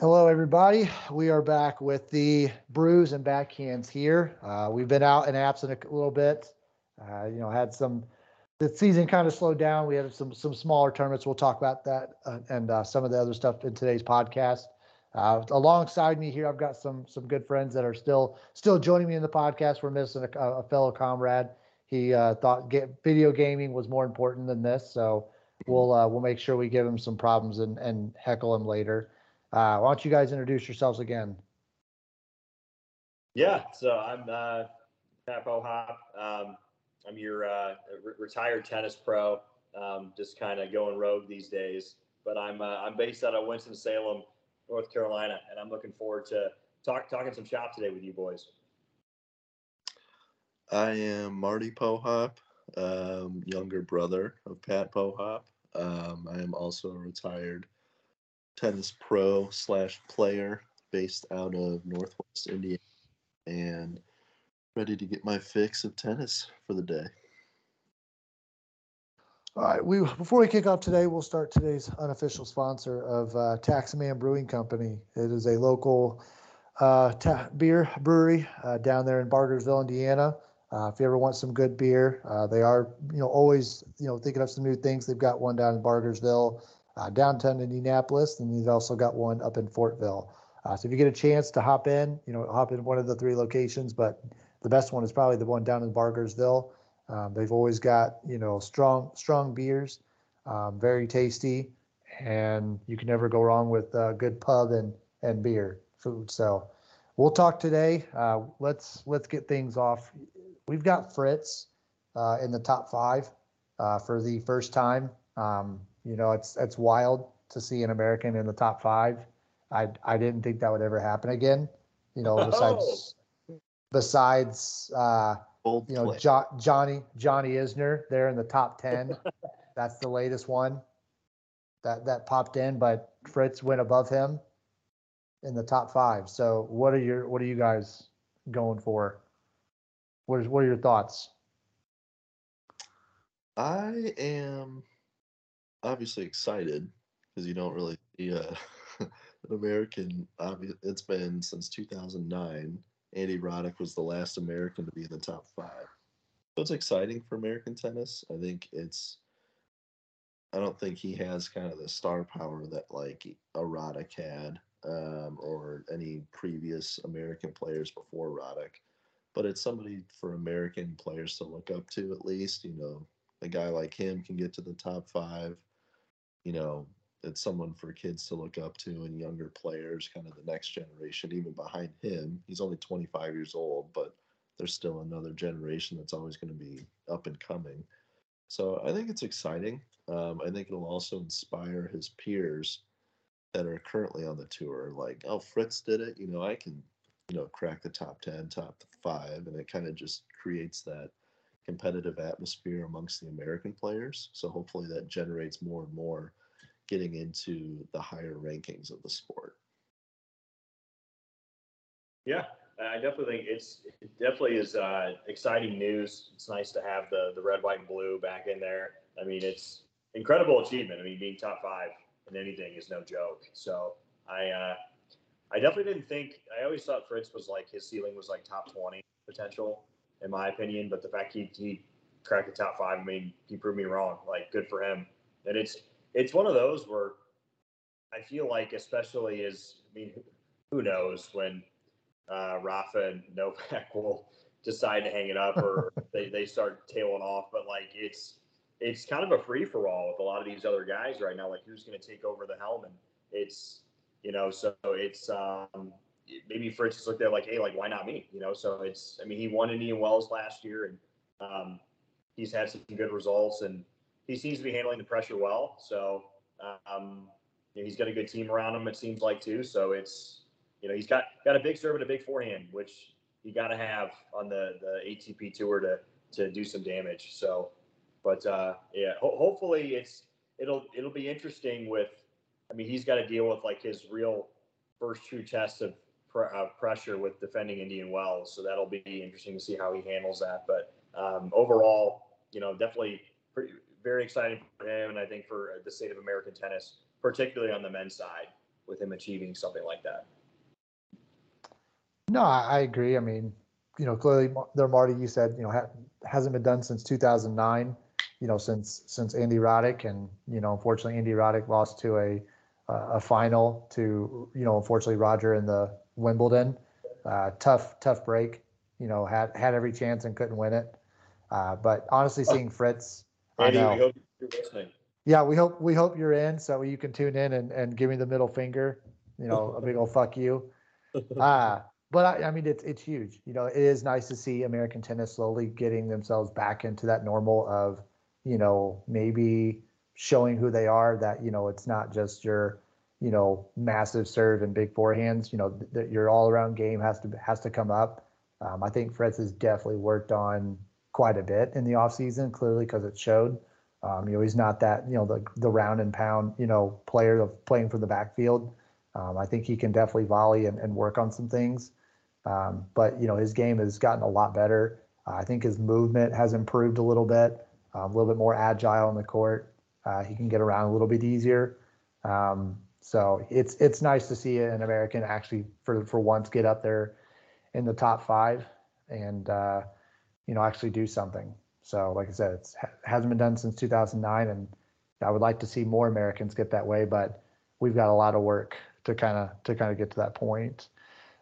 Hello, everybody. We are back with the brews and backhands here. Uh, we've been out and absent a little bit. Uh, you know, had some. The season kind of slowed down. We had some some smaller tournaments. We'll talk about that uh, and uh, some of the other stuff in today's podcast. Uh, alongside me here, I've got some some good friends that are still still joining me in the podcast. We're missing a, a fellow comrade. He uh, thought get, video gaming was more important than this, so we'll we'll make sure we give him some problems and and heckle him later. Uh, why don't you guys introduce yourselves again? Yeah, so I'm uh, Pat Bohop. Um, I'm your uh, re- retired tennis pro. Um, just kind of going rogue these days, but I'm uh, I'm based out of Winston Salem, North Carolina, and I'm looking forward to talk talking some shop today with you boys. I am Marty Pohop, um, younger brother of Pat Pohop. Um, I am also a retired tennis pro slash player based out of Northwest Indiana and ready to get my fix of tennis for the day. All right, we before we kick off today, we'll start today's unofficial sponsor of uh, Taxman Brewing Company. It is a local uh, ta- beer brewery uh, down there in Bargersville, Indiana. Uh, if you ever want some good beer, uh, they are you know always you know thinking of some new things. They've got one down in Bargersville uh, downtown Indianapolis, and he's also got one up in Fortville. Uh, so if you get a chance to hop in, you know, hop in one of the three locations, but the best one is probably the one down in Bargersville. Um, they've always got you know strong strong beers, um, very tasty, and you can never go wrong with uh, good pub and and beer food. So we'll talk today. Uh, let's let's get things off. We've got Fritz uh, in the top five uh, for the first time. Um, you know, it's it's wild to see an American in the top five. I I didn't think that would ever happen again. You know, besides oh. besides uh, you know jo- Johnny Johnny Isner there in the top ten. That's the latest one that that popped in, but Fritz went above him in the top five. So what are your what are you guys going for? What is what are your thoughts? I am obviously excited because you don't really see uh, an American. It's been since 2009. Andy Roddick was the last American to be in the top five. So it's exciting for American tennis. I think it's. I don't think he has kind of the star power that like a Roddick had, um, or any previous American players before Roddick. But it's somebody for American players to look up to at least. You know, a guy like him can get to the top five you know, it's someone for kids to look up to and younger players, kind of the next generation, even behind him. He's only 25 years old, but there's still another generation that's always going to be up and coming. So I think it's exciting. Um, I think it'll also inspire his peers that are currently on the tour. Like, oh, Fritz did it. You know, I can, you know, crack the top 10, top five. And it kind of just creates that competitive atmosphere amongst the American players. So hopefully that generates more and more getting into the higher rankings of the sport. Yeah, I definitely think it's it definitely is uh, exciting news. It's nice to have the the red, white, and blue back in there. I mean, it's incredible achievement. I mean, being top five in anything is no joke. So I uh, I definitely didn't think. I always thought Fritz was like his ceiling was like top twenty potential in my opinion. But the fact he he cracked the top five, I mean, he proved me wrong. Like, good for him. And it's it's one of those where I feel like, especially as I mean, who knows when uh, Rafa and Novak will decide to hang it up or they, they start tailing off. But like, it's it's kind of a free for all with a lot of these other guys right now. Like, who's going to take over the helm? And it's you know, so it's um, maybe Fritz just looked at like, hey, like why not me? You know, so it's I mean he won Indian Wells last year and um, he's had some good results and he seems to be handling the pressure well. So um, you know, he's got a good team around him. It seems like too. So it's you know he's got got a big serve and a big forehand, which you got to have on the the ATP tour to to do some damage. So, but uh, yeah, ho- hopefully it's it'll it'll be interesting with. I mean, he's got to deal with like his real first true test of pr- uh, pressure with defending Indian Wells. So that'll be interesting to see how he handles that. But um, overall, you know, definitely pretty, very exciting for him, and I think for the state of American tennis, particularly on the men's side. with him achieving something like that. No, I, agree. I mean, you know, clearly there, Marty, you said, you know, ha- hasn't been done since 2009, you know, since, since Andy Roddick and, you know, unfortunately Andy Roddick lost to a, uh, a final to, you know, unfortunately Roger in the Wimbledon. Uh, tough, tough break, you know, had, had every chance and couldn't win it. Uh, but honestly, seeing Fritz, I know. we. Yeah, we hope we hope you're in so you can tune in and, and give me the middle finger, you know, a big old fuck you. Uh, but I, I mean it's it's huge. You know, it is nice to see American tennis slowly getting themselves back into that normal of, you know, maybe showing who they are that, you know, it's not just your, you know, massive serve and big forehands, you know, th- that your all around game has to has to come up. Um, I think Fritz has definitely worked on quite a bit in the offseason, clearly because it showed. Um, you know, he's not that, you know, the, the round and pound, you know, player of playing from the backfield. Um, I think he can definitely volley and, and work on some things. Um, but, you know, his game has gotten a lot better. Uh, I think his movement has improved a little bit, uh, a little bit more agile on the court. Uh, he can get around a little bit easier. Um, so it's it's nice to see an American actually for for once get up there in the top five and uh, you know actually do something. So, like I said, it hasn't been done since 2009, and I would like to see more Americans get that way, but we've got a lot of work to kind of to kind of get to that point.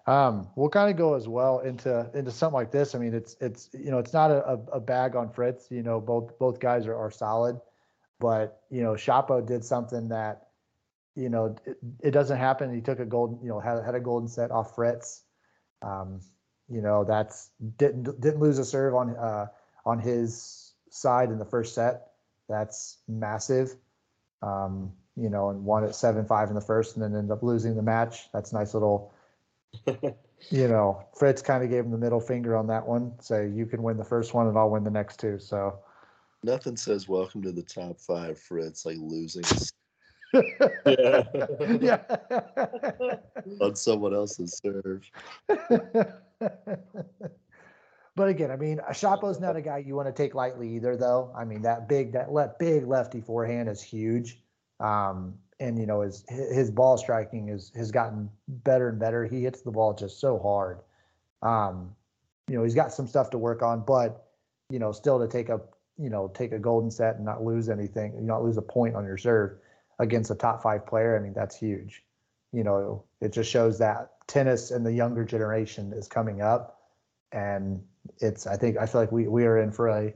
Um, we'll kind of go as well into into something like this. I mean, it's it's you know it's not a, a bag on Fritz. You know, both both guys are, are solid, but you know, Shapo did something that you know it, it doesn't happen. He took a golden you know had had a golden set off Fritz. Um, you know, that's didn't didn't lose a serve on. Uh, on his side in the first set. That's massive. Um, you know, and won at seven five in the first, and then ended up losing the match. That's nice little. you know, Fritz kind of gave him the middle finger on that one. Say you can win the first one, and I'll win the next two. So. Nothing says welcome to the top five, Fritz, like losing Yeah. yeah. on someone else's serve. But again, I mean, Shapo's not a guy you want to take lightly either, though. I mean, that big, that le- big lefty forehand is huge. Um, and you know, his his ball striking is has gotten better and better. He hits the ball just so hard. Um, you know, he's got some stuff to work on, but you know, still to take a you know take a golden set and not lose anything, you not lose a point on your serve against a top five player. I mean, that's huge. You know, it just shows that tennis and the younger generation is coming up, and it's I think I feel like we we are in for a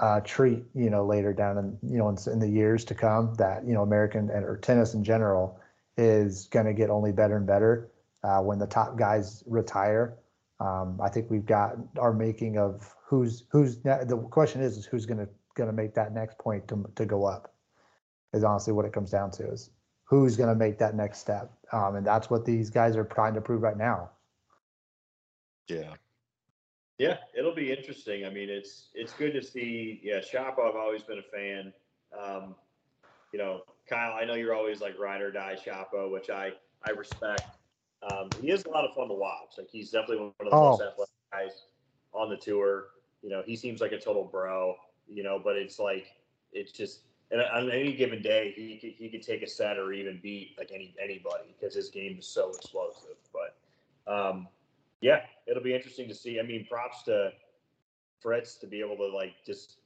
uh, treat you know later down in you know in, in the years to come that you know American and or tennis in general is going to get only better and better uh, when the top guys retire. Um, I think we've got our making of who's who's the question is is who's going to going to make that next point to to go up is honestly what it comes down to is who's going to make that next step um, and that's what these guys are trying to prove right now. Yeah. Yeah, it'll be interesting. I mean, it's it's good to see. Yeah, Shapo, I've always been a fan. Um, you know, Kyle, I know you're always like ride or die Shapo, which I I respect. Um, he is a lot of fun to watch. Like he's definitely one of the Oh. most athletic guys on the tour. You know, he seems like a total bro. You know, but it's like it's just and on any given day he could, he could take a set or even beat like any anybody because his game is so explosive. But um, yeah, it'll be interesting to see. I mean, props to Fritz to be able to like just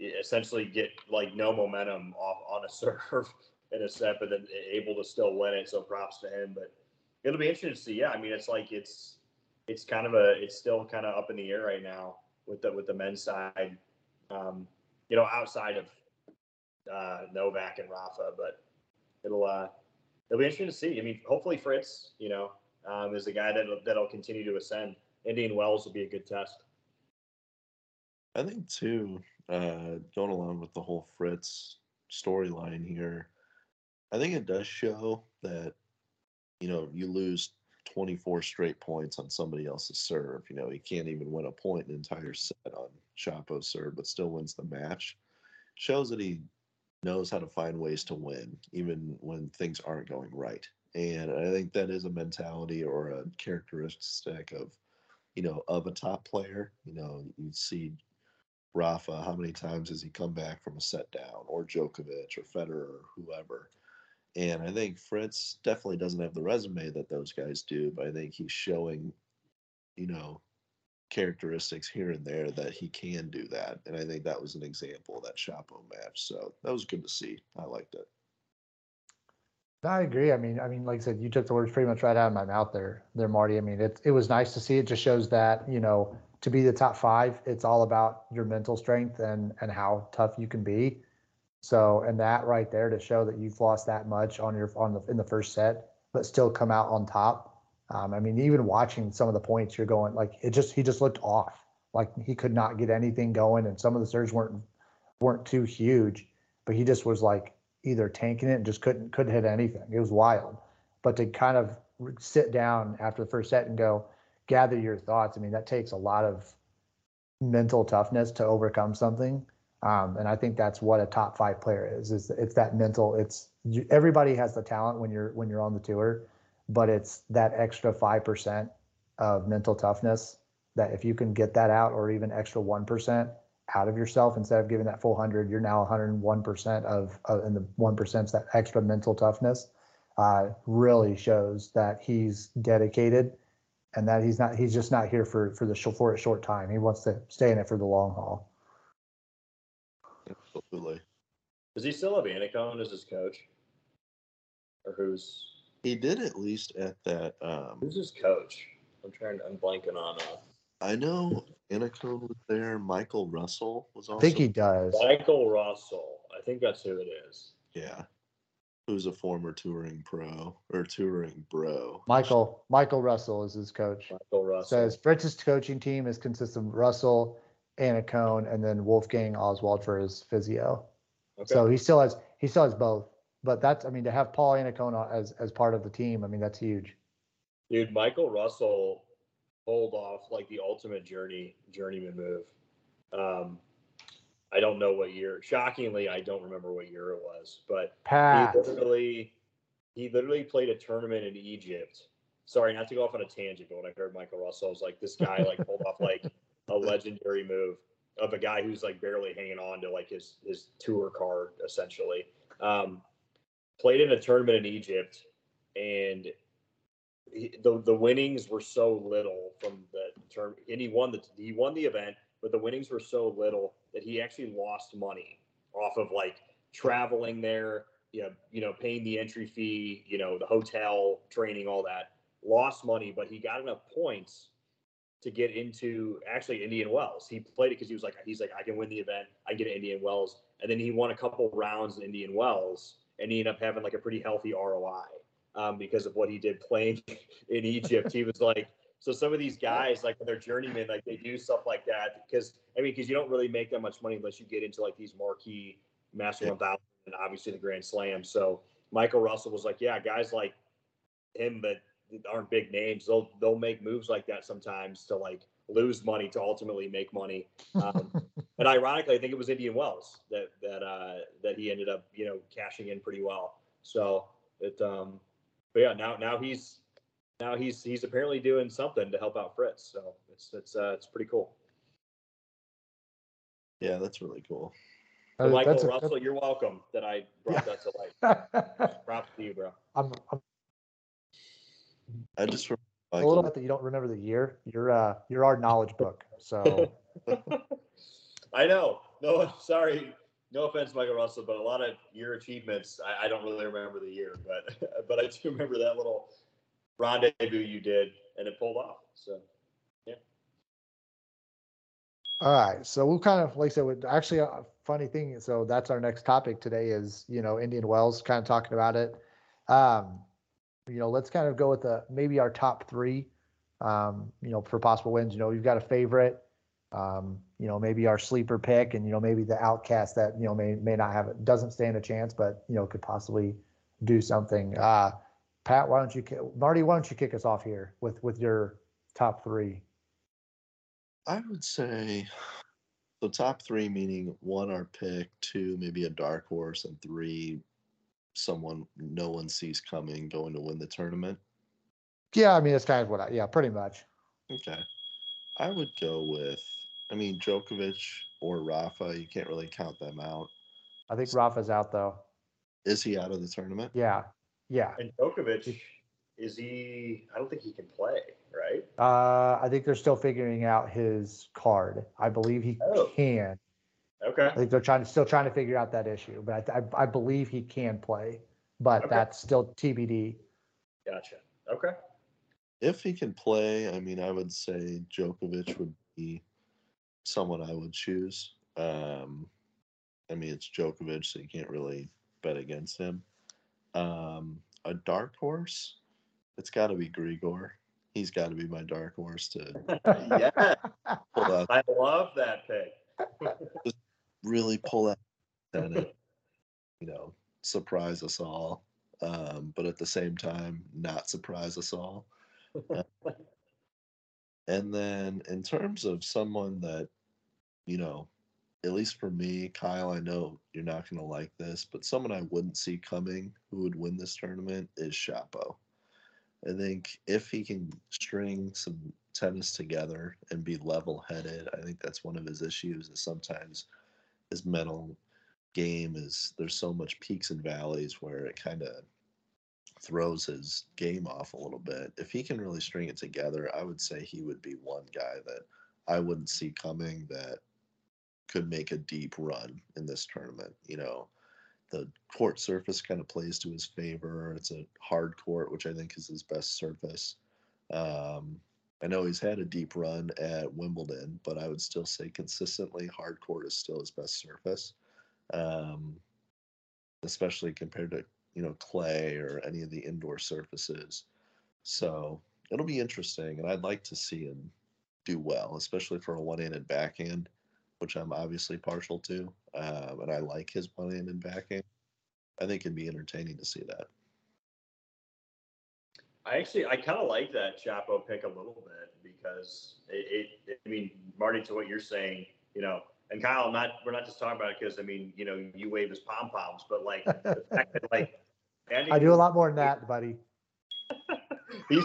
essentially get like no momentum off on a serve in a set, but then able to still win it. So props to him. But it'll be interesting to see. Yeah, I mean, it's like it's it's kind of a it's still kind of up in the air right now with the with the men's side. Um, you know, outside of uh, Novak and Rafa, but it'll uh, it'll be interesting to see. I mean, hopefully Fritz, you know, um, is a guy that that'll continue to ascend. Indian Wells will be a good test. I think too, uh, going along with the whole Fritz storyline here, I think it does show that, you know, you lose 24 straight points on somebody else's serve. You know, he can't even win a point an entire set on Shapo's serve, but still wins the match. Shows that he knows how to find ways to win, even when things aren't going right. And I think that is a mentality or a characteristic of, you know, of a top player. You know, you see Rafa, how many times has he come back from a set down, or Djokovic, or Federer, or whoever, And I think Fritz definitely doesn't have the resume that those guys do, but I think he's showing, you know, characteristics here and there that he can do that. And I think that was an example of that Shapo match. So that was good to see. I liked it. I agree. I mean, I mean, like I said, you took the words pretty much right out of my mouth there, there, Marty. I mean, it it was nice to see. It just shows that you know to be the top five, it's all about your mental strength and and how tough you can be. So, and that right there to show that you've lost that much on your on the in the first set, but still come out on top. Um, I mean, even watching some of the points, you're going like it just he just looked off, like he could not get anything going, and some of the serves weren't weren't too huge, but he just was like either tanking it and just couldn't couldn't hit anything. It was wild. But to kind of sit down after the first set and go gather your thoughts, I mean, that takes a lot of mental toughness to overcome something. Um, and I think that's what a top five player is. Is it's that mental. It's you, everybody has the talent when you're when you're on the tour, but it's that extra five percent of mental toughness that if you can get that out, or even extra one percent out of yourself instead of giving that full hundred, you're now 101 percent of, of and the one percent that extra mental toughness. Uh, really shows that he's dedicated and that he's not he's just not here for for the short for a short time. He wants to stay in it for the long haul. Absolutely. Does he still have Annacone as his coach? Or who's He did at least at that. Um, who's his coach? I'm trying to I'm blanking on uh I know Annacone was there. Michael Russell was I think he does. Michael Russell. I think that's who it is. Yeah. Who's a former touring pro or touring bro. Michael Michael Russell is his coach. Michael Russell. Says Fritz's coaching team is consists of Russell, Annacone, and then Wolfgang Oswald for his physio. okay. So he still has he still has both. But that's I mean to have Paul Annacone as as part of the team, I mean that's huge. Dude, Michael Russell pulled off like the ultimate journey journeyman move. Um, I don't know what year. Shockingly, I don't remember what year it was, but Pat. he literally he literally played a tournament in Egypt. Sorry, not to go off on a tangent, but when I heard Michael Russell, I was like, this guy like pulled off like a legendary move of a guy who's like barely hanging on to like his his tour card essentially. Um, played in a tournament in Egypt, and he, the the winnings were so little from the term, and he won the he won the event, but the winnings were so little that he actually lost money off of like traveling there, you know, you know, paying the entry fee, you know, the hotel, training, all that. Lost money, but he got enough points to get into actually Indian Wells. He played it because he was like, he's like, I can win the event, I get Indian Wells, and then he won a couple rounds in Indian Wells, and he ended up having like a pretty healthy ROI um, because of what he did playing in Egypt. he was like, so some of these guys, like they're journeymen, like they do stuff like that because I mean, because you don't really make that much money unless you get into like these marquee Master Yeah. 1000 and obviously the Grand Slam. So Michael Russell was like, yeah, guys like him that aren't big names, they'll they'll make moves like that sometimes to like lose money to ultimately make money. Um, and ironically, I think it was Indian Wells that that uh, that he ended up you know cashing in pretty well. So it, um, but yeah, now now he's now he's he's apparently doing something to help out Fritz. So it's it's uh, it's pretty cool. Yeah, that's really cool. That So is- Michael that's a- Russell, you're welcome that I brought that to light. that's- Props to you, bro. I'm, I'm I just remember a little bit that you don't remember the year. You're uh you're our knowledge book. So I know. No, sorry. No offense, Michael Russell, but a lot of your achievements, I, I don't really remember the year, but but I do remember that little rendezvous you did, and it pulled off. So yeah. all right. So we'll kind of like I said, with- actually a funny thing. So that's our next topic today is you know Indian Wells, kind of talking about it. Um, you know, let's kind of go with the maybe our top three. Um, you know, for possible wins. You know, you've got a favorite. Um, you know, maybe our sleeper pick, and you know, maybe the outcast that you know may may not have it doesn't stand a chance, but you know, could possibly do something. Uh, Pat, why don't you, Marty, why don't you kick us off here with with your top three? I would say the top three meaning one our pick, two maybe a dark horse, and three someone no one sees coming going to win the tournament. Yeah, I mean, it's kind of what I, yeah, pretty much. Okay. I would go with I mean Djokovic or Rafa, you can't really count them out. I think Rafa's out though. Is he out of the tournament? Yeah, yeah. And Djokovic, is he? I don't think he can play, right? Uh, I think they're still figuring out his card. I believe he Oh. can. Okay. I think they're trying to still trying to figure out that issue, but I, I, I believe he can play, but Okay. that's still TBD. Gotcha. Okay. If he can play, I mean, I would say Djokovic would be someone I would choose. Um, I mean, it's Djokovic, so you can't really bet against him. Um, a dark horse, it's got to be Grigor. He's got to be my dark horse to yeah. I love that pick. Just really pull out, and you know, surprise us all. Um, but at the same time, not surprise us all. Uh, and then in terms of someone that, you know, at least for me, Kyle, I know you're not going to like this, but someone I wouldn't see coming who would win this tournament is Shapo. I think if he can string some tennis together and be level headed, I think that's one of his issues is sometimes his mental game is there's so much peaks and valleys where it kind of throws his game off a little bit. If he can really string it together, I would say he would be one guy that I wouldn't see coming that could make a deep run in this tournament. You know, the court surface kind of plays to his favor. It's a hard court, which I think is his best surface. Um, I know he's had a deep run at Wimbledon, but I would still say consistently hard court is still his best surface, um, especially compared to you know clay or any of the indoor surfaces. So it'll be interesting, and I'd like to see him do well, especially for a one-handed backhand, which I'm obviously partial to, um, and I like his one-handed backhand. I think it'd be entertaining to see that. I actually, I kind of like that Shapo pick a little bit because it, it, I mean, Marty, to what you're saying, you know, and Kyle, not, we're not just talking about it because, I mean, you know, you wave his pom poms, but like the fact that like, Andy, I do a lot more than that, buddy. he's,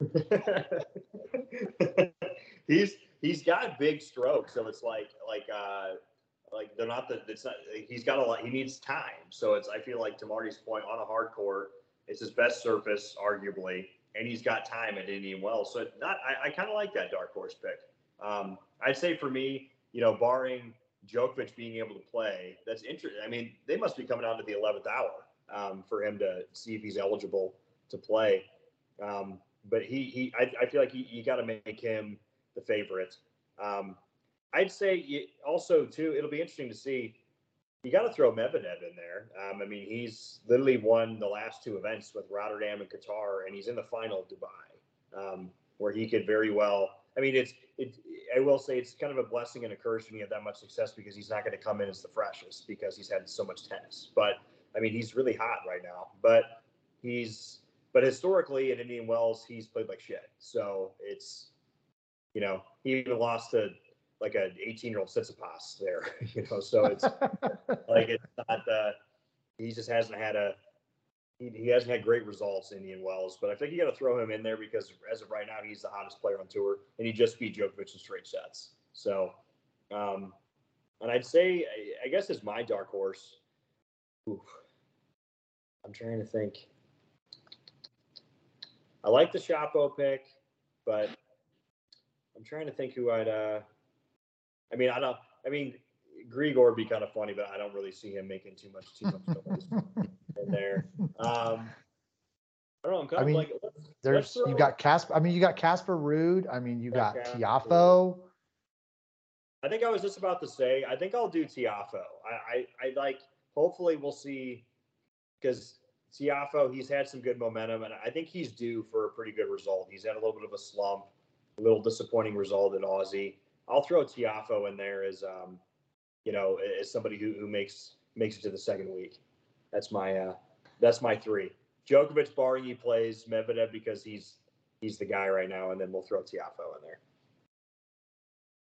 he's, he's got big strokes. So it's like, like, uh, like they're not the, it's not, he's got a lot, he needs time. So it's, I feel like to Marty's point on a hard court, it's his best surface, arguably, and he's got time at Indian Wells. So not, I, I kind of like that dark horse pick. Um, I'd say for me, you know, barring Djokovic being able to play, that's interesting. I mean, they must be coming on to the 11th hour um, for him to see if he's eligible to play. Um, but he, he, I, I feel like you got to make him the favorite. Um, I'd say you, also too, it'll be interesting to see you got to throw Medvedev in there. Um, I mean, he's literally won the last two events with Rotterdam and Qatar, and he's in the final of Dubai, um, where he could very well. I mean, it's it. I will say it's kind of a blessing and a curse when you have that much success because he's not going to come in as the freshest because he's had so much tennis. But I mean, he's really hot right now. But he's but historically at Indian Wells, he's played like shit. So it's you know he even lost to like an 18 year old Tsitsipas there, you know. So it's like it's not uh he just hasn't had a he, he hasn't had great results in Indian Wells, but I think you got to throw him in there because as of right now he's the hottest player on tour and he just beat Djokovic in straight sets. So um and I'd say I, I guess is my dark horse. Oof. I'm trying to think. I like the Shapo pick, but I'm trying to think who I'd uh I mean I don't I mean Grigor would be kind of funny, but I don't really see him making too much too much noise there. Um, I don't know. I'm kind I of mean, like let's, let's There's you got Casper. I mean, you got Casper Ruud. I mean, you got Casper Tiafoe. I think I was just about to say. I think I'll do Tiafoe. I I, I like. Hopefully, we'll see because Tiafoe he's had some good momentum, and I think he's due for a pretty good result. He's had a little bit of a slump, a little disappointing result in Aussie. I'll throw Tiafoe in there as um, you know, as somebody who, who makes makes it to the second week. That's my uh, that's my three. Djokovic, barring he plays Medvedev because he's he's the guy right now, and then we'll throw Tiafoe in there.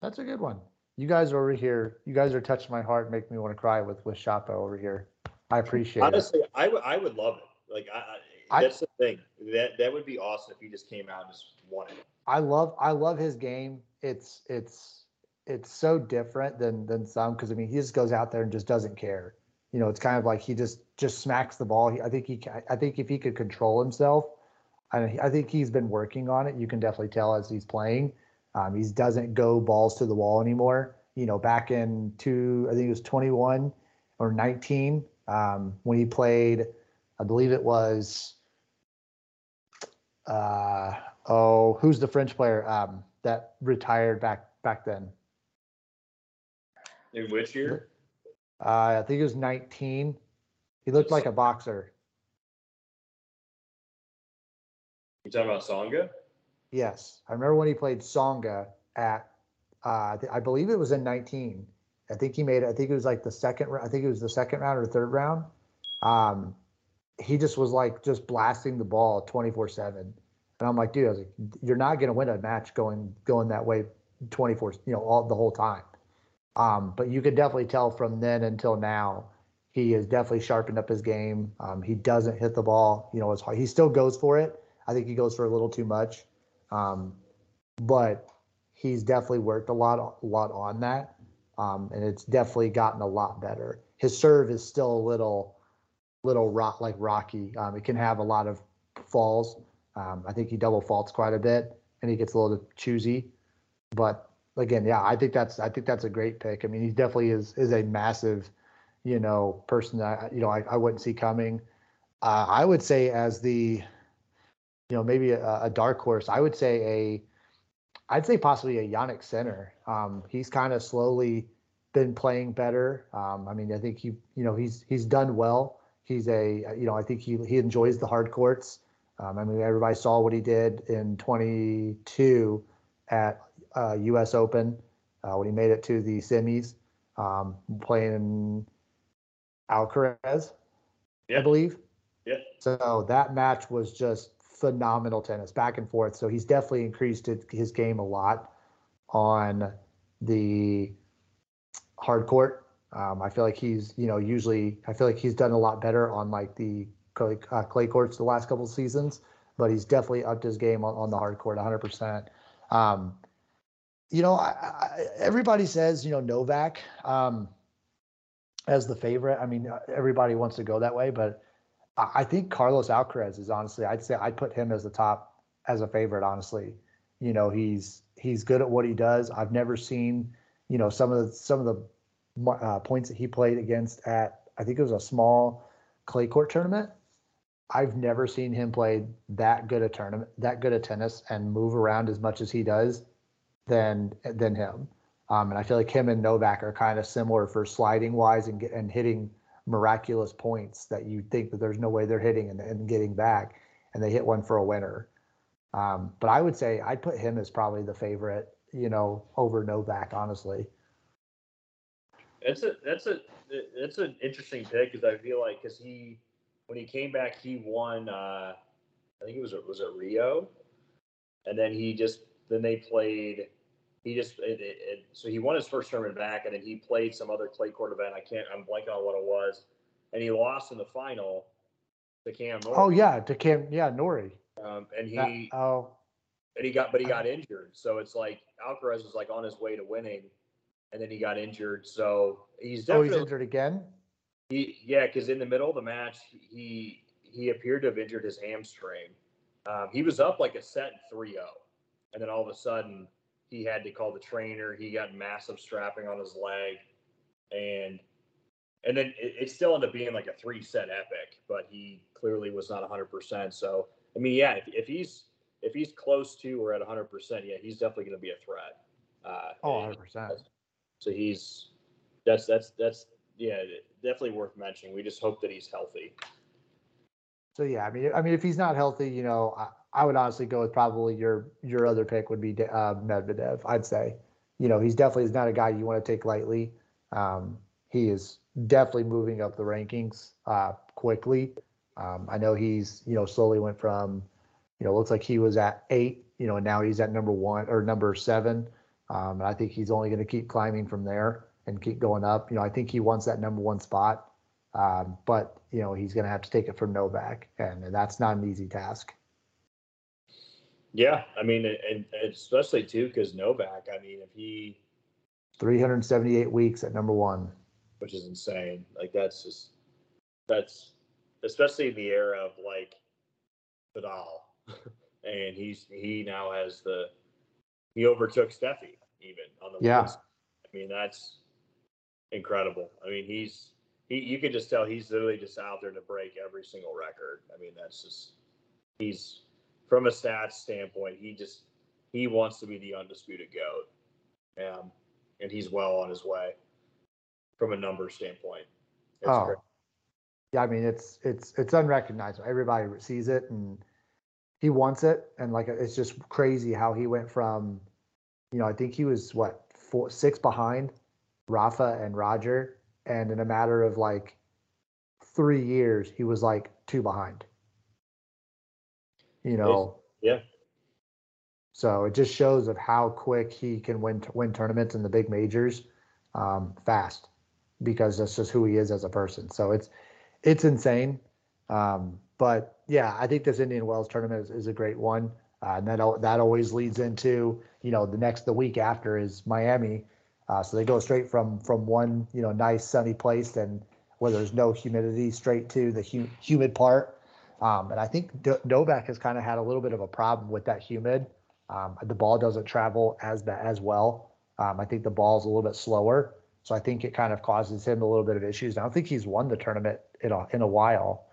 That's a good one. You guys are over here. You guys are touching my heart, make me want to cry with with Shapo over here. I appreciate it. Honestly, I would I would love it. Like I, I, I- that's the thing. That that would be awesome if he just came out and just won it. I love I love his game. It's it's it's so different than than some because I mean he just goes out there and just doesn't care. You know, it's kind of like he just just smacks the ball. He- I think he I think if he could control himself, I I think he's been working on it. You can definitely tell as he's playing. Um, he doesn't go balls to the wall anymore. You know, back in two, I think it was 21 or 19 um, when he played. I believe it was. Uh, oh, who's the French player um, that retired back back then? In which year? Uh, I think he was 19. He looked like a boxer. You talking about Tsonga? Yes, I remember when he played Tsonga at. Uh, I believe it was in 19. I think he made. it. I think it was like the second. I think it was the second round or third round. Um, he just was like just blasting the ball 24 seven, and I'm like, dude, I was like, you're not gonna win a match going going that way 24. You know, all the whole time. Um, but you could definitely tell from then until now, he has definitely sharpened up his game. Um, he doesn't hit the ball, you know, as hard. He still goes for it. I think he goes for a little too much. Um, but he's definitely worked a lot, a lot on that. Um, and it's definitely gotten a lot better. His serve is still a little, little rock like rocky. Um, it can have a lot of falls. Um, I think he double faults quite a bit, and he gets a little choosy. But again, yeah, I think that's I think that's a great pick. I mean, he definitely is is a massive, you know, person that you know I, I wouldn't see coming. Uh, I would say as the, you know, maybe a, a dark horse. I would say a, I'd say possibly a Jannik Sinner. Um, he's kind of slowly been playing better. Um, I mean, I think he, you know, he's he's done well. He's a, you know, I think he he enjoys the hard courts. Um, I mean, everybody saw what he did in 22 at uh, U.S. Open uh, when he made it to the semis, um, playing Alcaraz, I believe. Yeah. So that match was just phenomenal tennis, back and forth. So he's definitely increased his game a lot on the hard court. Um, I feel like he's, you know, usually I feel like he's done a lot better on like the clay, uh, clay courts the last couple of seasons, but he's definitely upped his game on, on the hard court 100%. Um, you know, I, I, everybody says, you know, Novak um, as the favorite. I mean, everybody wants to go that way, but I I think Carlos Alcaraz is honestly, I'd say I'd put him as the top as a favorite, honestly. You know, he's he's good at what he does. I've never seen, you know, some of the some of the uh, points that he played against at I think it was a small clay court tournament. I've never seen him play that good a tournament, that good a tennis, and move around as much as he does than than him. Um, and I feel like him and Novak are kind of similar for sliding wise and and hitting miraculous points that you think that there's no way they're hitting and, and getting back, and they hit one for a winner. Um, but I would say I'd put him as probably the favorite, you know, over Novak, honestly. That's a that's a that's an interesting pick because I feel like because he when he came back he won uh, I think it was it was it Rio, and then he just then they played he just it, it, it, so he won his first tournament back and then he played some other clay court event I can't I'm blanking on what it was and he lost in the final to Cam Norrie. Oh yeah, to Cam, yeah, Norrie. um, and That- he oh, and he got but he got injured so it's like Alcaraz was like on his way to winning and then he got injured so he's oh, definitely he's injured again. he yeah, because in the middle of the match, he he appeared to have injured his hamstring. Um, he was up like a set 3-0. and then all of a sudden he had to call the trainer. He got massive strapping on his leg, and and then it, it still ended up being like a three set epic. But he clearly was not 100. percent So I mean, yeah, if, if he's if he's close to or at 100, percent yeah, he's definitely going to be a threat. Uh, Oh, 100 percent. so he's that's that's that's yeah, definitely worth mentioning. We just hope that he's healthy. So yeah, I mean, I mean, if he's not healthy, you know, I, I would honestly go with probably your your other pick would be uh, Medvedev. I'd say, you know, he's definitely not a guy you want to take lightly. Um, he is definitely moving up the rankings uh, quickly. Um, I know he's you know slowly went from, you know, looks like he was at eight, you know, and now he's at number one or number seven. Um, and I think he's only going to keep climbing from there and keep going up. You know, I think he wants that number one spot. Um, but you know he's going to have to take it from Novak, and that's not an easy task. Yeah, I mean, and, especially too because Novak. I mean, if he 378 weeks at number one. which is insane. Like that's just that's especially in the era of like Nadal, and he's he now has the he overtook Steffi even on the Yeah. I mean that's incredible. I mean he's he you can just tell he's literally just out there to break every single record. I mean that's just he's from a stats standpoint he just he wants to be the undisputed goat, um, and he's well on his way from a number standpoint. It's Oh, great. yeah. I mean, it's it's it's unrecognizable. Everybody sees it, and he wants it. And like, it's just crazy how he went from, you know, I think he was what four, six behind Rafa and Roger, and in a matter of like three years, he was like two behind. You know. yeah. So it just shows of how quick he can win win tournaments in the big majors, um, fast, because that's just who he is as a person. So it's it's insane. Um, but yeah, I think this Indian Wells tournament is, is a great one, uh, and that that always leads into you know the next the week after is Miami, uh, so they go straight from from one you know nice sunny place and where there's no humidity straight to the hu- humid part. Um, and I think Do- Novak has kind of had a little bit of a problem with that humid. Um, the ball doesn't travel as ba- as well. Um, I think the ball's a little bit slower, so I think it kind of causes him a little bit of issues. I don't think he's won the tournament in a in a while.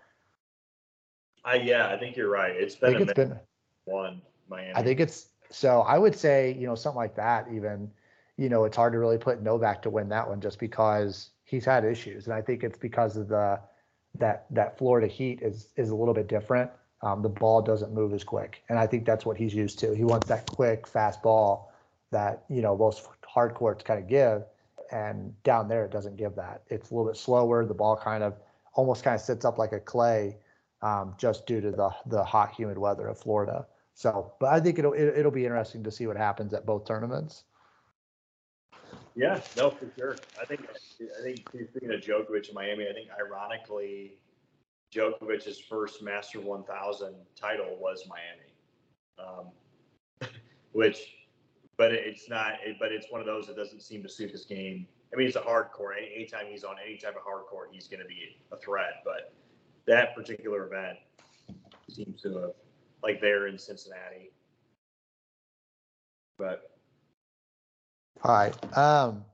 I yeah, I think you're right. It's been think a it's been. one Miami. I think it's so. I would say you know something like that. Even you know it's hard to really put Novak to win that one just because he's had issues, and I think it's because of the that that Florida heat is is a little bit different. Um, the ball doesn't move as quick, and I think that's what he's used to. He wants that quick, fast ball that you know most hard courts kind of give, and down there it doesn't give that. It's a little bit slower. The ball kind of almost kind of sits up like a clay, um, just due to the the hot, humid weather of Florida. So, but I think it'll it, it'll be interesting to see what happens at both tournaments. Yeah, no, for sure. I think I think speaking of Djokovic in Miami, I think ironically, Djokovic's first Master 1000 title was Miami, um, which, but it's not. But it's one of those that doesn't seem to suit his game. I mean, it's a hard court. Any, anytime he's on any type of hard court, he's going to be a threat. But that particular event seems to have, like there in Cincinnati. But All right. Um,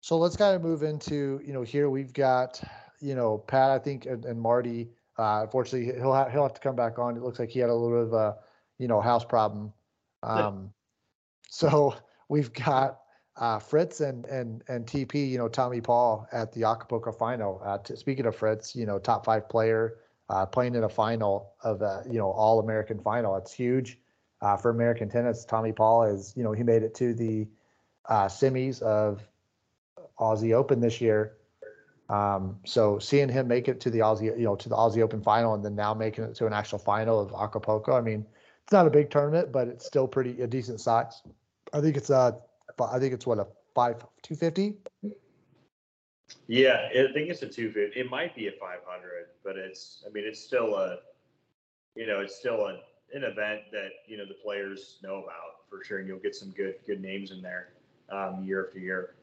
so let's kind of move into, you know, here we've got, you know, Pat, I think, and, and Marty. Uh, unfortunately, he'll have, he'll have to come back on. It looks like he had a little bit of a, you know, house problem. Um, so we've got uh, Fritz and and and TP, you know, Tommy Paul at the Acapulco final. Uh, t- speaking of Fritz, you know, top five player, uh, playing in a final of a, you know, all American final. It's huge uh, for American tennis. Tommy Paul is, you know, he made it to the uh, semis of Aussie Open this year. Um, so seeing him make it to the Aussie, you know, to the Aussie Open final, and then now making it to an actual final of Acapulco. I mean, it's not a big tournament, but it's still pretty a decent size. I think it's uh, I think it's what a five two fifty. Yeah, I think it's a 250. It might be a 500, but it's, I mean, it's still a, you know, it's still a, an event that, you know, the players know about for sure. And you'll get some good, good names in there um, year after year.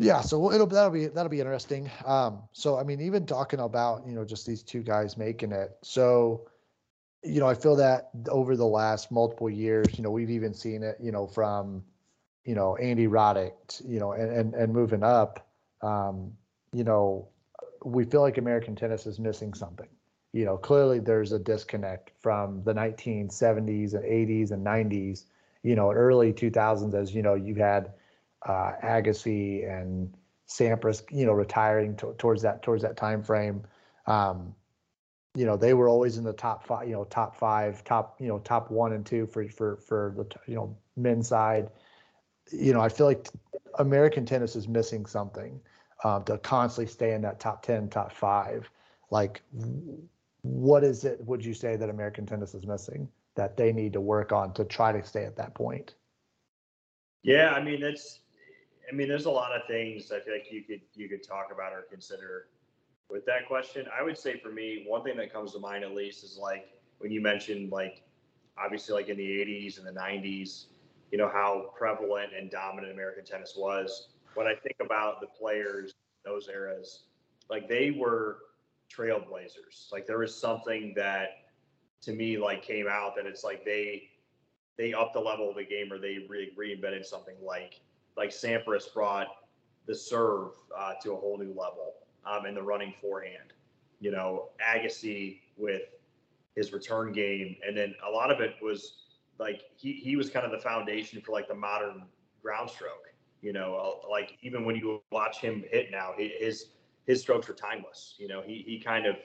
Yeah, so it'll that'll be that'll be interesting. Um, so I mean, even talking about you know just these two guys making it. So, you know, I feel that over the last multiple years, you know, we've even seen it, you know, from, you know, Andy Roddick, you know, and and, and moving up. Um, you know, we feel like American tennis is missing something. You know, clearly there's a disconnect from the 1970s and 80s and 90s. You know, early 2000s, as you know, you had uh, Agassi and Sampras, you know, retiring to, towards that towards that time frame. Um, you know, they were always in the top five, you know, top five, top, you know, top one and two for for for the you know men's side. You know, I feel like American tennis is missing something um, to constantly stay in that top ten, top five. Like, what is it? Would you say that American tennis is missing that they need to work on to try to stay at that point? Yeah, I mean, it's, I mean, there's a lot of things I feel like you could, you could talk about or consider with that question. I would say for me, one thing that comes to mind at least is like when you mentioned like obviously like in the 80s and the 90s, you know how prevalent and dominant American tennis was. when I think about the players those eras, like they were trailblazers. Like there was something that to me like came out that it's like they they upped the level of the game or they re- reinvented something like like Sampras brought the serve uh, to a whole new level um, in the running forehand. You know, Agassi with his return game, and then a lot of it was like he he was kind of the foundation for like the modern ground stroke. You know, uh, like even when you watch him hit now, his his strokes are timeless. You know, he he kind of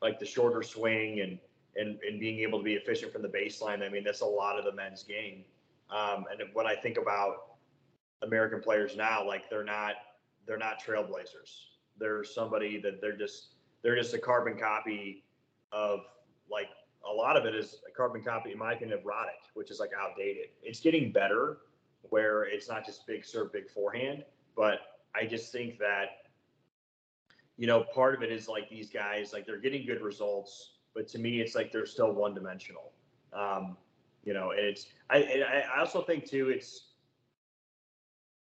like the shorter swing and and and being able to be efficient from the baseline. I mean, that's a lot of the men's game. Um, and when I think about American players now, like they're not they're not trailblazers. They're somebody that they're just they're just a carbon copy of like a lot of it is a carbon copy, in my opinion, of Roddick, which is like outdated. It's getting better where it's not just big serve, big forehand, but I just think that you know part of it is like these guys like they're getting good results, but to me it's like they're still one dimensional. Um, you know, and it's I and I also think too it's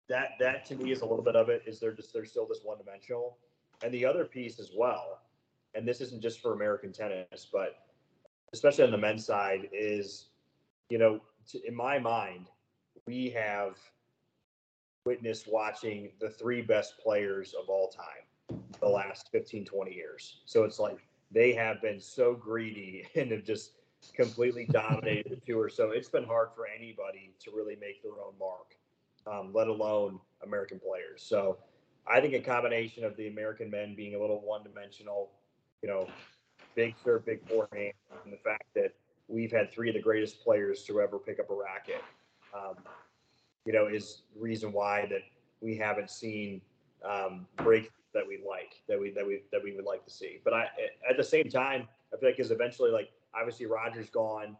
that that to me is a little bit of it is they're just they're still this one dimensional, and the other piece as well, and this isn't just for American tennis, but especially on the men's side, is you know to, in my mind we have witnessed watching the three best players of all time the last 15 20 years so it's like they have been so greedy and have just completely dominated the tour so it's been hard for anybody to really make their own mark um, let alone American players. So I think a combination of the American men being a little one dimensional, you know, big serve, big forehand, and the fact that we've had three of the greatest players to ever pick up a racket, um, you know, is reason why that we haven't seen um, that we like, that we that we that we would like to see. But I, at the same time, I feel like is eventually like obviously Roger's gone.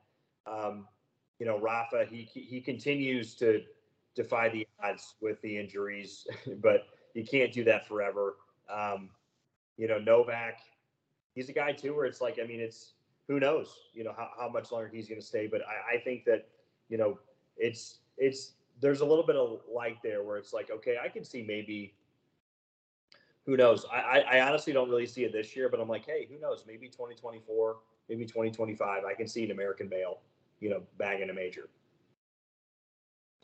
Um, you know, Rafa, he he continues to defy the odds with the injuries, but you can't do that forever. Um, you know, Novak, he's a guy too where it's like, I mean, it's who knows, you know, how, how much longer he's going to stay. But I, I think that, you know, it's, it's, there's a little bit of light there where it's like, okay, I can see maybe, who knows? I, I, honestly don't really see it this year, but I'm like, hey, who knows? Maybe 2024, maybe 2025. I can see an American male, you know, bagging a major.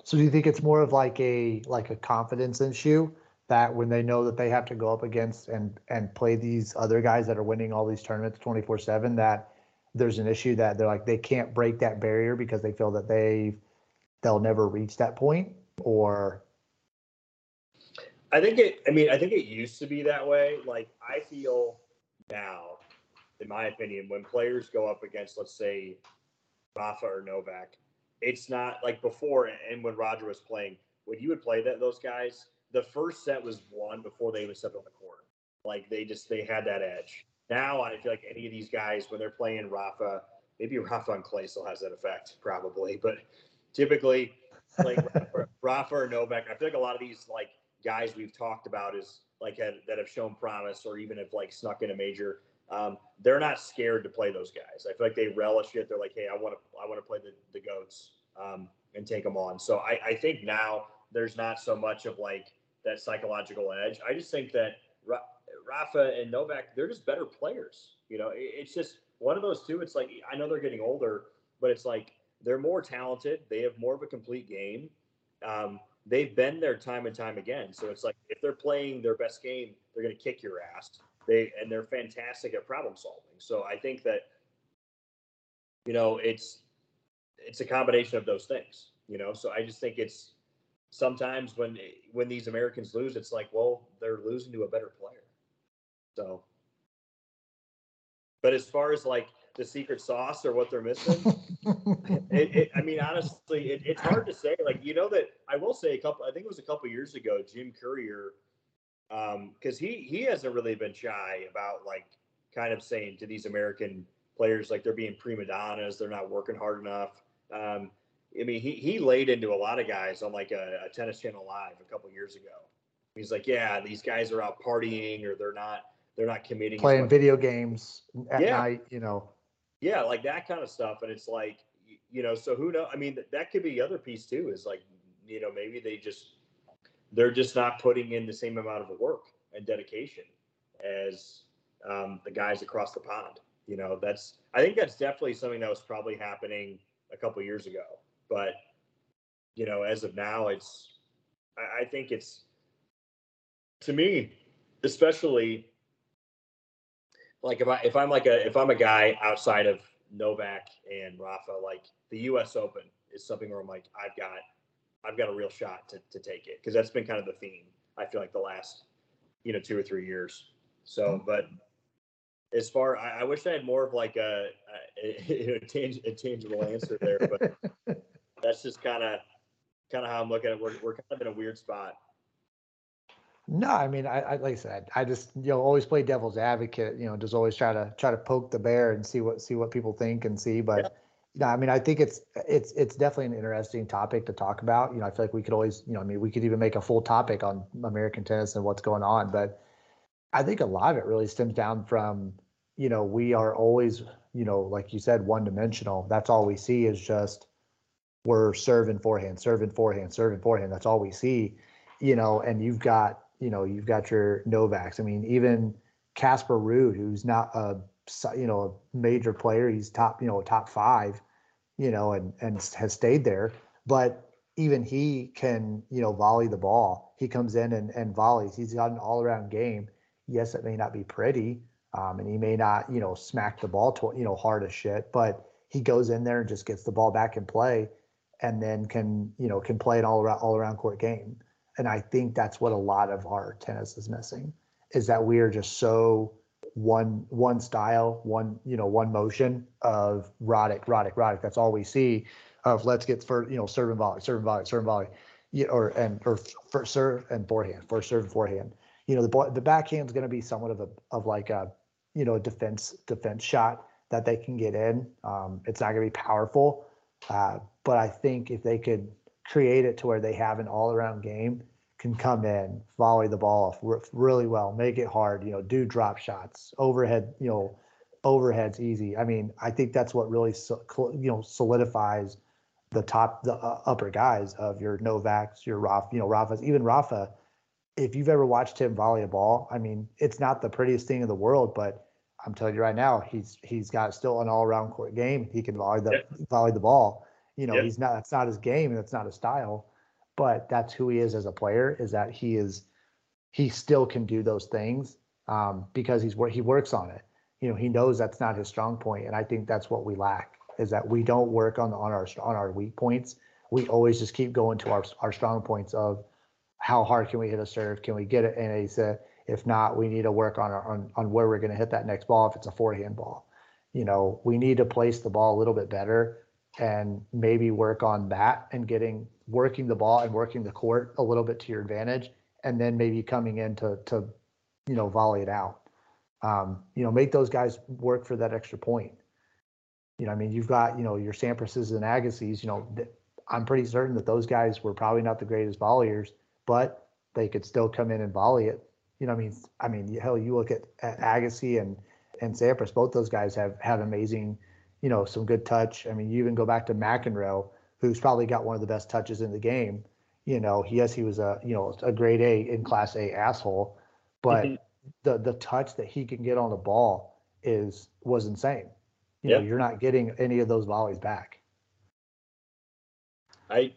So do you think it's more of like a like a confidence issue that when they know that they have to go up against and and play these other guys that are winning all these tournaments 24/7 that there's an issue that they're like they can't break that barrier because they feel that they they'll never reach that point or I think it I mean I think it used to be that way like I feel now in my opinion when players go up against let's say Rafa or Novak it's not like before and when Roger was playing, when you would play that those guys, the first set was won before they even stepped on the court. Like they just they had that edge. Now I feel like any of these guys when they're playing Rafa, maybe Rafa on clay still has that effect probably, but typically like Rafa or Novak, I feel like a lot of these like guys we've talked about is like had, that have shown promise or even have like snuck in a major um, they're not scared to play those guys. I feel like they relish it. They're like, hey, I want to, I want to play the, the goats um, and take them on. So I, I think now there's not so much of like that psychological edge. I just think that Rafa and Novak, they're just better players. You know, it's just one of those two. It's like I know they're getting older, but it's like they're more talented. They have more of a complete game. Um, they've been there time and time again. So it's like if they're playing their best game, they're going to kick your ass they and they're fantastic at problem solving. So I think that you know it's it's a combination of those things. You know, so I just think it's sometimes when when these Americans lose, it's like, well, they're losing to a better player. So, but as far as like the secret sauce or what they're missing, it, it, I mean, honestly, it, it's hard to say. Like, you know that I will say a couple. I think it was a couple years ago. Jim Courier because um, he he hasn't really been shy about like kind of saying to these American players like they're being prima donnas, they're not working hard enough. Um, I mean, he he laid into a lot of guys on like a, a tennis channel live a couple years ago. He's like, yeah, these guys are out partying or they're not they're not committing playing video games at yeah. night, you know. Yeah, like that kind of stuff, and it's like you know, so who knows? I mean, that, could be the other piece too. Is like you know maybe they just they're just not putting in the same amount of work and dedication as um, the guys across the pond. You know, that's I think that's definitely something that was probably happening a couple years ago, but you know, as of now, it's I, I think it's to me, especially like if I if I'm like a if I'm a guy outside of Novak and Rafa, like the U.S. Open is something where I'm like I've got I've got a real shot to to take it because that's been kind of the theme. I feel like the last you know two or three years. So, mm-hmm. but as far I, I wish I had more of like a a, a, tang- a tangible answer there, but that's just kind of kind of how I'm looking at it. We're we're kind of in a weird spot. No, I mean, I, I like I said, I just you know always play devil's advocate. You know, just always try to try to poke the bear and see what see what people think and see. But Yeah. you know, I mean, I think it's it's it's definitely an interesting topic to talk about. You know, I feel like we could always, you know, I mean, we could even make a full topic on American tennis and what's going on. But I think a lot of it really stems down from, you know, we are always, you know, like you said, one dimensional. That's all we see is just we're serving forehand, serving forehand, serving forehand. That's all we see, you know, and you've got, you know, you've got your Novaks. I mean, even Casper Ruud, who's not a, you know, a major player. He's top, you know, top five, you know, and, and has stayed there. But even he can, you know, volley the ball. He comes in and, and volleys. He's got an all around game. Yes, it may not be pretty. Um, and he may not, you know, smack the ball to, you know, hard as shit, but he goes in there and just gets the ball back in play and then can, you know, can play an all around, all around court game. And I think that's what a lot of our tennis is missing is that we are just so one one style, one you know one motion of Roddick, Roddick, Roddick. That's all we see of let's get for you know serve and volley, serve and volley, serve and volley, yeah, or and or first serve and forehand, first serve and forehand. You know the the backhand's going to be somewhat of a of like a you know defense defense shot that they can get in. Um, it's not going to be powerful, uh, but I think if they could create it to where they have an all around game can come in, volley the ball off really well, make it hard, you know, do drop shots, overhead, you know, overhead's easy. I mean, I think that's what really, so- you know, solidifies the top, the uh, upper guys of your Novaks, your Rafa, you know, Rafa's, even Rafa. If you've ever watched him volley a ball, I mean, it's not the prettiest thing in the world, but I'm telling you right now, he's he's got still an all around court game. He can volley the volley the ball. You know, Yeah. he's not that's not his game and that's not his style but that's who he is as a player is that he is he still can do those things um, because he's he works on it. You know he knows that's not his strong point and i think that's what we lack is that we don't work on on our on our weak points. We always just keep going to our our strong points of how hard can we hit a serve? Can we get it? And he said if not we need to work on our on, on where we're going to hit that next ball if it's a forehand ball. You know we need to place the ball a little bit better and maybe work on that and getting working the ball and working the court a little bit to your advantage and then maybe coming in to to you know volley it out. Um, you know make those guys work for that extra point. You know i mean you've got you know your Sampras's and Agassi's you know th- i'm pretty certain that those guys were probably not the greatest volleyers but they could still come in and volley it. You know i mean i mean hell you look at, at agassi and and sampras both those guys have have amazing you know some good touch. I mean you even go back to mcenroe who's probably got one of the best touches in the game. You know, yes, he was a you know a grade A in Class A asshole, but Mhm. the the touch that he can get on the ball is was insane. You know, Yeah. you're not getting any of those volleys back. I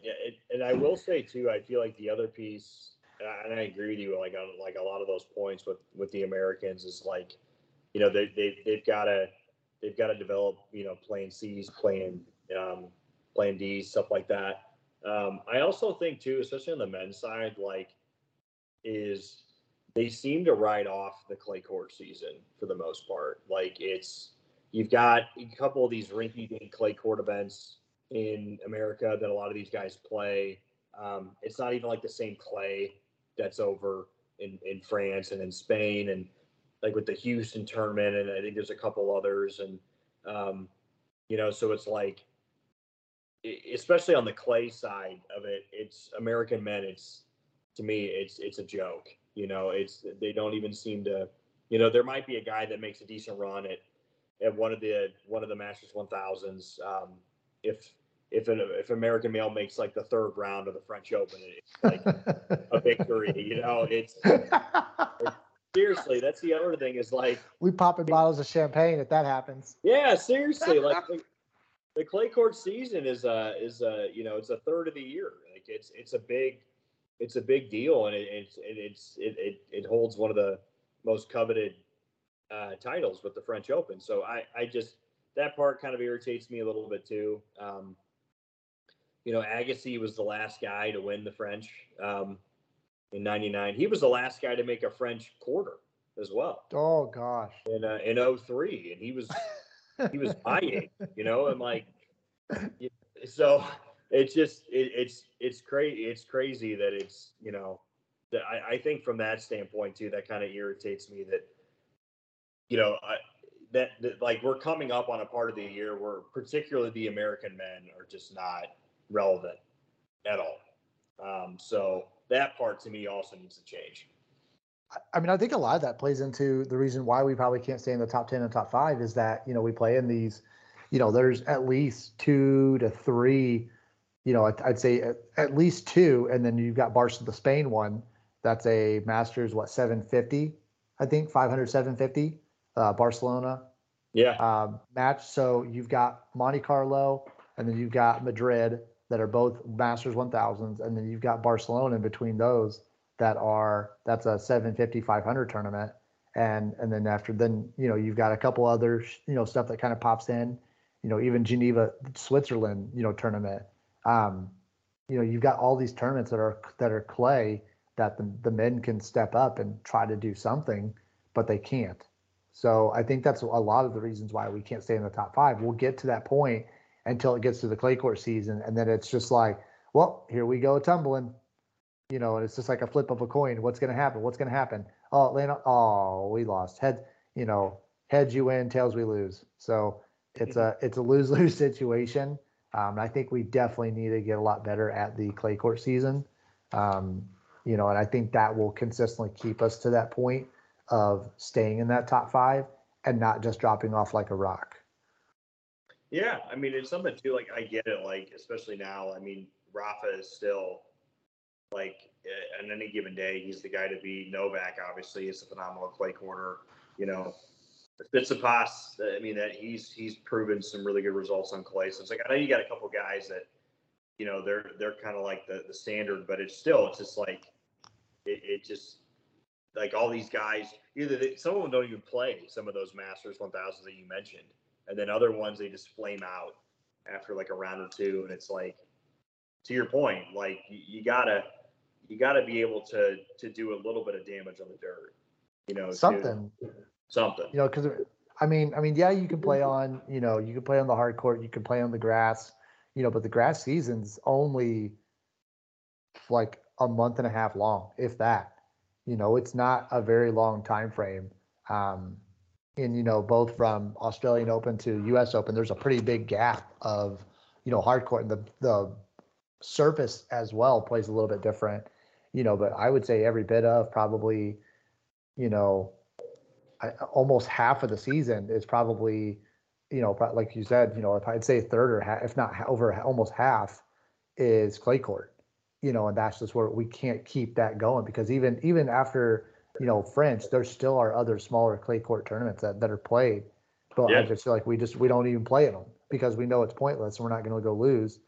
and I will say too, I feel like the other piece, and I, and I agree with you, like on like a lot of those points with with the Americans is like, you know, they they they've got to they've got to develop, you know, playing C's, playing um, playing D, stuff like that. Um, I also think too, especially on the men's side, like is they seem to ride off the clay court season for the most part. Like it's you've got a couple of these rinky-dink clay court events in America that a lot of these guys play. Um, it's not even like the same clay that's over in, in France and in Spain and like with the Houston tournament and I think there's a couple others and um, you know so it's like especially on the clay side of it it's American men it's to me it's it's a joke you know it's they don't even seem to you know there might be a guy that makes a decent run at at one of the one of the Masters 1000s um, if if an if American male makes like the third round of the French Open, it's like a victory. You know, it's seriously that's the other thing is like we popping bottles of champagne if that happens. yeah, seriously, like the, clay court season is uh is uh you know it's a third of the year. Like it's it's a big it's a big deal and it, it's it, it's it, it it holds one of the most coveted uh, titles with the French Open. So I I just that part kind of irritates me a little bit too. Um, you know, Agassi was the last guy to win the French um, in '99. He was the last guy to make a French quarter as well Oh gosh. in uh, in 03 and he was he was age, you know, and like, so it's just it, it's it's crazy. It's crazy that it's you know that I, I think from that standpoint too, that kind of irritates me that you know I, that, that like we're coming up on a part of the year where particularly the American men are just not relevant at all. Um, so that part to me also needs to change. I- mean, I think a lot of that plays into the reason why we probably can't stay in the top 10 and top five is that, you know, we play in these, you know, there's at least two to three, you know, I'd, I'd say at, at least two. And then you've got Barca, the Spain one. That's a Masters, what, 750, I think, 500, 750, uh, Barcelona Yeah. um, match. So you've got Monte Carlo and then you've got Madrid that are both Masters 1000s. And then you've got Barcelona in between those that are, that's a 750, 500 tournament. And, and then after then, you know, you've got a couple other, you know, stuff that kind of pops in, you know, even Geneva, Switzerland, you know, tournament. Um, you know, you've got all these tournaments that are, that are clay that the, the men can step up and try to do something, but they can't. So I think that's a lot of the reasons why we can't stay in the top five. We'll get to that point until it gets to the clay court season, and then it's just like, well, here we go tumbling, you know, and it's just like a flip of a coin. What's going to happen? What's going to happen? Oh, Atlanta, oh, we lost. Head, you know, heads you win, tails we lose. So it's a it's a lose lose situation. Um, I think we definitely need to get a lot better at the clay court season. Um, you know, and I think that will consistently keep us to that point of staying in that top five and not just dropping off like a rock. Yeah, I mean it's something too. Like I get it. Like especially now. I mean Rafa is still like uh, on any given day he's the guy to be. Novak obviously is a phenomenal clay corner. You know, Tsitsipas. I mean that he's he's proven some really good results on clay. So it's like I know you got a couple guys that you know they're they're kind of like the the standard, but it's still it's just like it, it just like all these guys either they, some of them don't even play some of those Masters 1000s that you mentioned and then other ones they just flame out after like a round or two and it's like to your point like you, you gotta you gotta be able to to do a little bit of damage on the dirt you know to- Something, something you know, because I mean, I mean, yeah, you can play on, you know, you can play on the hard court, you can play on the grass, you know, but the grass season's only like a month and a half long, if that. You know, it's not a very long time frame. Um, and you know, both from Australian Open to U.S. Open, there's a pretty big gap of, you know, hard court and the the surface as well plays a little bit different. You know, but I would say every bit of probably, you know, I, almost half of the season is probably, you know, like you said, you know, if I'd say a third or half, if not over almost half, is clay court. You know, and that's just where we can't keep that going because even even after you know French, there still are other smaller clay court tournaments that, that are played. But I just feel like we just we don't even play in them because we know it's pointless and we're not going to go lose.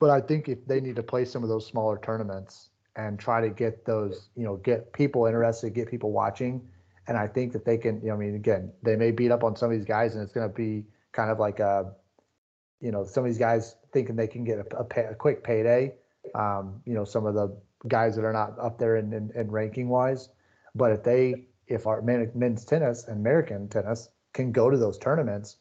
But I think if they need to play some of those smaller tournaments and try to get those, you know, get people interested, get people watching, and I think that they can, you know, I mean, again, they may beat up on some of these guys, and it's going to be kind of like a, you know, some of these guys thinking they can get a, a, pay, a quick payday. Um, you know, some of the guys that are not up there in, in, in ranking wise, but if they, if our men, men's tennis and American tennis can go to those tournaments,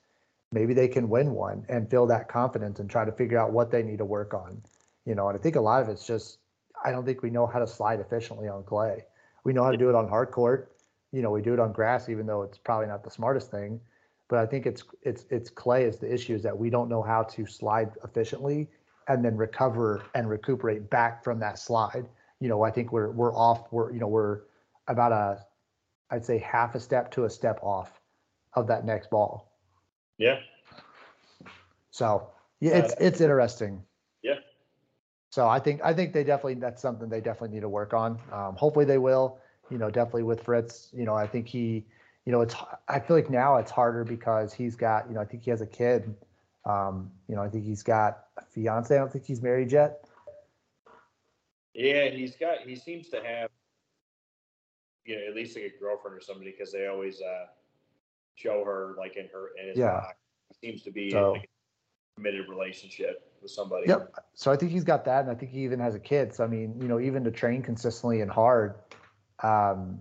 maybe they can win one and feel that confidence and try to figure out what they need to work on. You know, and I think a lot of it's just, I don't think we know how to slide efficiently on clay. We know how to do it on hard court you know, we do it on grass, even though it's probably not the smartest thing. But I think it's it's it's clay is the issue is that we don't know how to slide efficiently and then recover and recuperate back from that slide. You know, I think we're we're off. We're you know we're about a, I'd say half a step to a step off of that next ball. yeah So Yeah, Uh, it's, it's interesting. So I think, I think they definitely, that's something they definitely need to work on. Um, hopefully they will, you know, definitely with Fritz, you know, I think he, you know, it's, I feel like now it's harder because he's got, you know, I think he has a kid. Um, you know, I think he's got a fiance. I don't think he's married yet. Yeah, he's got. He seems to have, you know, at least like a girlfriend or somebody because they always uh, show her like in her in his Yeah. doc. He seems to be So- like, a committed relationship with somebody. Yep. So I think he's got that, and I think he even has a kid. So I mean, you know, even to train consistently and hard, um,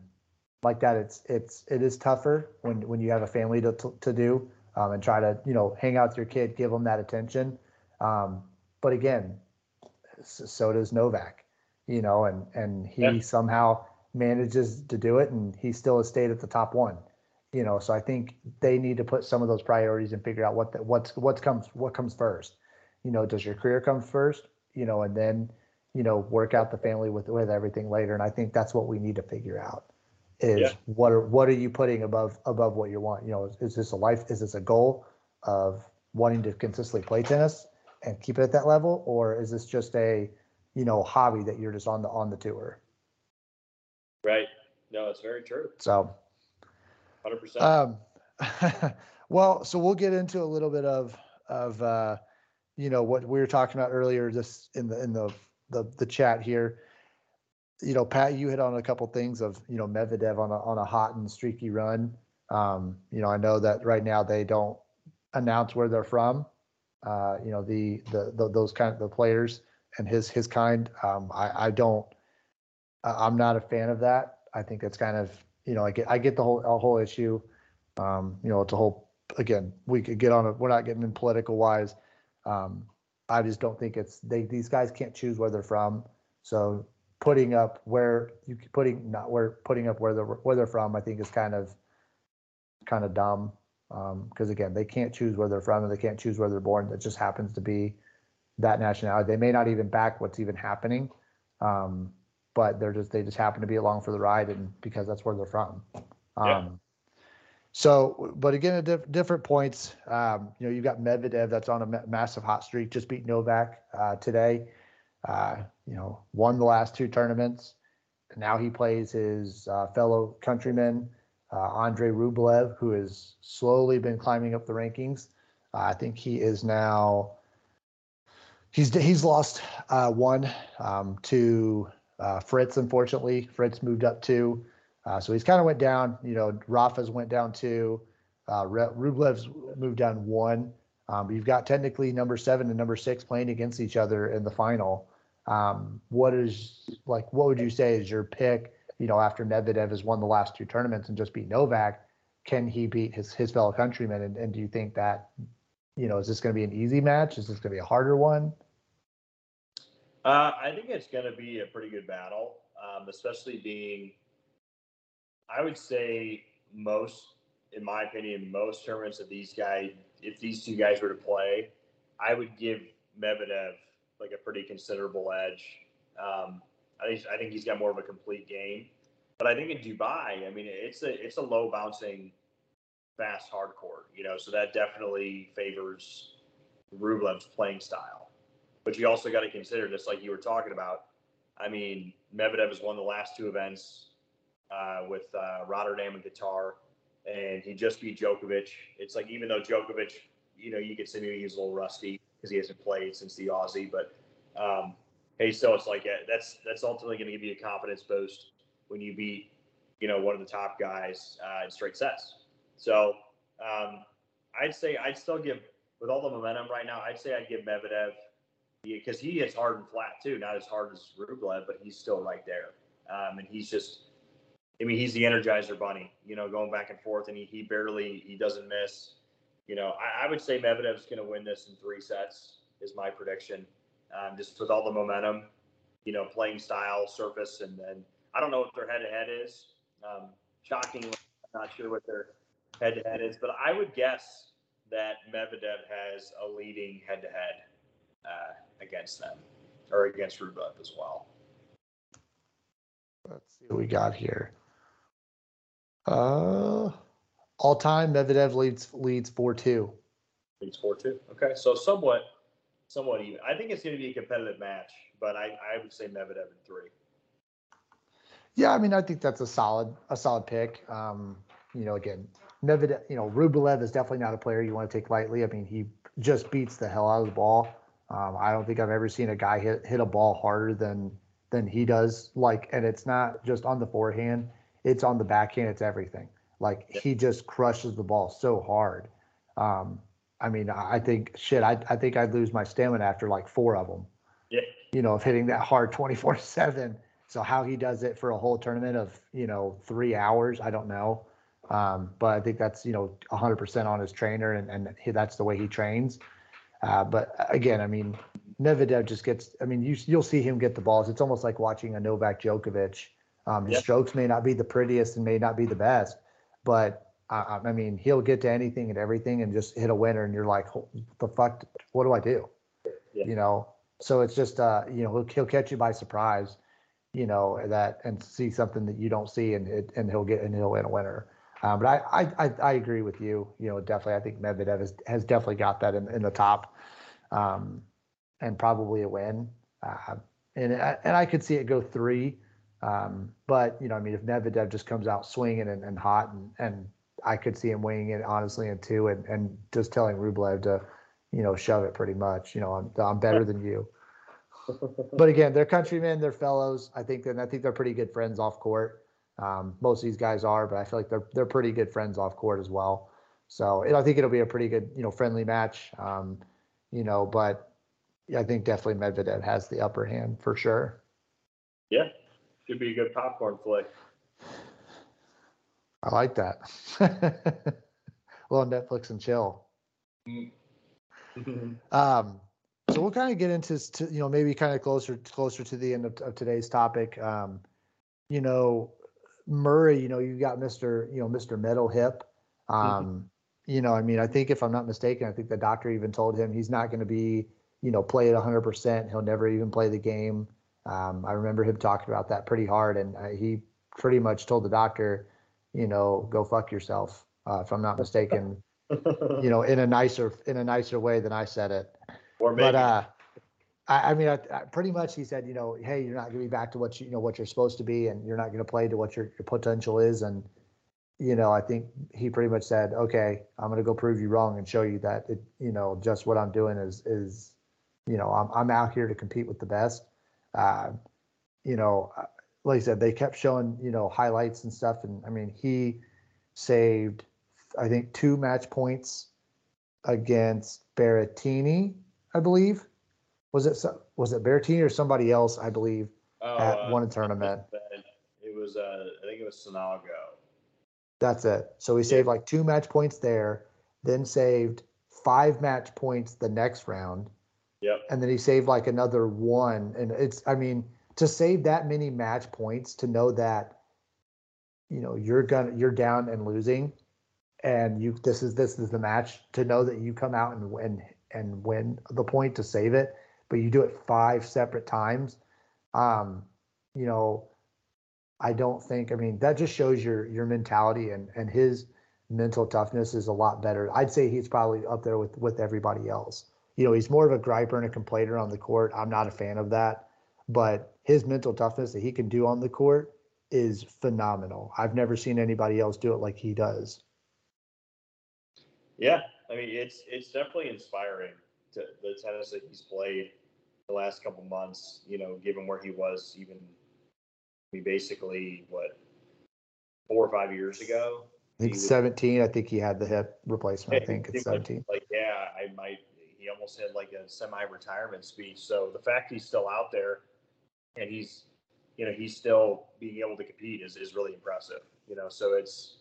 like that, it's it's it is tougher when when you have a family to to, to do um, and try to you know hang out with your kid, give them that attention. Um, but again, so does Novak, you know, and and he Yeah. somehow manages to do it, and he still has stayed at the top one. You know, so I think they need to put some of those priorities and figure out what the, what's what's comes what comes first you know, does your career come first, you know, and then, you know, work out the family with, with everything later. And I think that's what we need to figure out is Yeah. what are, what are you putting above, above what you want? You know, is, is this a life, is this a goal of wanting to consistently play tennis and keep it at that level? Or is this just a, you know, hobby that you're just on the, on the tour? Right. No, it's very true. So, Hundred percent. Um, well, so we'll get into a little bit of, of, uh, you know, what we were talking about earlier, just in the, in the, the, the chat here. You know, Pat, you hit on a couple things of, you know, Medvedev on a, on a hot and streaky run. Um, you know, I know that right now they don't announce where they're from. Uh, you know, the, the, the, those kind of the players and his, his kind, um, I, I don't, I'm not a fan of that. I think it's kind of, you know, I get, I get the whole, a whole issue. Um, you know, it's a whole, again, we could get on it. We're not getting in political wise. Um, I just don't think it's, they, these guys can't choose where they're from. So putting up where you putting, not where, putting up where they're, where they're from, I think is kind of, kind of dumb. Um, cause again, they can't choose where they're from and they can't choose where they're born. It just happens to be that nationality. They may not even back what's even happening. Um, but they're just, they just happen to be along for the ride and because that's where they're from. Yeah. So, but again, at diff- different points, um, you know, you've got Medvedev that's on a ma- massive hot streak, just beat Novak uh, today. Uh, you know, won the last two tournaments. And now he plays his uh, fellow countryman, uh, Andre Rublev, who has slowly been climbing up the rankings. Uh, I think he is now. He's he's lost uh, one um, to Fritz. Unfortunately, Fritz moved up two. Uh, so he's kind of went down. You know, Rafa's went down two. Uh, Rublev's moved down one. Um, you've got technically number seven and number six playing against each other in the final. Um, what is like? What would you say is your pick? You know, after Medvedev has won the last two tournaments and just beat Novak, can he beat his his fellow countrymen? And, and do you think that, you know, is this going to be an easy match? Is this going to be a harder one? Uh, I think it's going to be a pretty good battle, um, especially being, I would say, most, in my opinion, most tournaments of these guys, if these two guys were to play, I would give Medvedev like a pretty considerable edge. Um, I think I think he's got more of a complete game, but I think in Dubai, I mean, it's a it's a low bouncing, fast hard court, you know, so that definitely favors Rublev's playing style. But you also got to consider, just like you were talking about, I mean, Medvedev has won the last two events uh, with uh, Rotterdam and Qatar, and he just beat Djokovic. It's like even though Djokovic, you know, you could say maybe he's a little rusty because he hasn't played since the Aussie, but um, hey, so it's like uh, that's that's ultimately going to give you a confidence boost when you beat, you know, one of the top guys uh, in straight sets. So um, I'd say I'd still give with all the momentum right now. I'd say I'd give Medvedev because he hits hard and flat too, not as hard as Rublev, but he's still right there. Um, and he's just, I mean, he's the Energizer Bunny, you know, going back and forth, and he, he barely he doesn't miss. You know, I, I would say Medvedev's going to win this in three sets is my prediction, um, just with all the momentum, you know, playing style, surface, and then I don't know what their head to head is. Um, shockingly, I'm not sure what their head to head is, but I would guess that Medvedev has a leading head to head against them or against Rublev as well. Let's see what we got here. Uh, all time Medvedev leads leads four two. Leads four two. Okay, so somewhat somewhat even. I think it's going to be a competitive match, but I, I would say Medvedev in three. Yeah, I mean, I think that's a solid, a solid pick. Um, you know, again, Medvedev, you know, Rublev is definitely not a player you want to take lightly. I mean, he just beats the hell out of the ball. Um, I don't think I've ever seen a guy hit hit a ball harder than than he does. Like, and it's not just on the forehand; it's on the backhand. It's everything. Like he just crushes the ball so hard. Um, I mean, I think shit. I I think I'd lose my stamina after like four of them. Yeah. You know, of hitting that hard twenty four seven. So how he does it for a whole tournament of you know three hours, I don't know. Um, but I think that's you know 100% on his trainer, and and he, that's the way he trains. Uh, but again, I mean, Medvedev just gets. I mean, you you'll see him get the balls. It's almost like watching a Novak Djokovic. Um, his Yeah. strokes may not be the prettiest and may not be the best, but uh, I mean, he'll get to anything and everything and just hit a winner, and you're like, the fuck, what do I do? Yeah. You know. So it's just uh, you know, he'll, he'll catch you by surprise, you know, that and see something that you don't see, and it, and he'll get and he'll win a winner. Uh, but I, I, I, I agree with you. You know, definitely, I think Medvedev has, has definitely got that in, in the top, um, and probably a win. Uh, and and I could see it go three, um, but you know, I mean, if Medvedev just comes out swinging and, and hot, and, and I could see him weighing it honestly in two, and, and just telling Rublev to, you know, shove it pretty much. You know, I'm, I'm better than you. But again, they're countrymen, they're fellows. I think, and I think they're pretty good friends off court. Um, most of these guys are, but I feel like they're they're pretty good friends off court as well. So it, I think it'll be a pretty good, you know, friendly match. Um, you know, but I think definitely Medvedev has the upper hand for sure. Yeah, should be a good popcorn flick. I like that. well, Netflix and chill. Um, so we'll kind of get into, to, you know, maybe kind of closer, closer to the end of, of today's topic. Um, you know, Murray, you know, you got Mr., you know, Mr. Metal Hip. Um, you know, I mean, I think if I'm not mistaken, I think the doctor even told him he's not going to be, you know, play at 100%. He'll never even play the game. Um, I remember him talking about that pretty hard, and uh, he pretty much told the doctor, you know, go fuck yourself, uh, if I'm not mistaken. you know, in a nicer in a nicer way than I said it. or maybe But uh, I, I mean, I, I, pretty much he said, you know, hey, you're not going to be back to what you, you know what you're supposed to be, and you're not going to play to what your, your potential is. And you know, I think he pretty much said, okay, I'm going to go prove you wrong and show you that it, you know, just what I'm doing is is, you know, I'm I'm out here to compete with the best. Uh, you know, uh, like I said, they kept showing you know highlights and stuff, and I mean, he saved, I think, two match points against Berrettini, I believe. Was it was it Berrettini or somebody else? I believe oh, at uh, one tournament. It was, uh, I think it was Sonego. That's it. So he saved like two match points there, then saved five match points the next round, Yep. and then he saved like another one. And it's, I mean, to save that many match points, to know that, you know, you're gonna you're down and losing, and you this is this is the match. To know that you come out and win and win the point to save it, but you do it five separate times. Um, you know, I don't think. I mean, that just shows your your mentality and and his mental toughness is a lot better. I'd say he's probably up there with with everybody else. You know, he's more of a griper and a complainer on the court. I'm not a fan of that, but his mental toughness that he can do on the court is phenomenal. I've never seen anybody else do it like he does. Yeah, I mean it's it's definitely inspiring to the tennis that he's played the last couple months. You know, given where he was even, I mean, basically what four or five years ago. I think He was- 17. I think he had the hip replacement. I think it's 17. Like, yeah, I might. He almost had like a semi-retirement speech. So the fact he's still out there and he's, you know, he's still being able to compete is, is really impressive. You know, so it's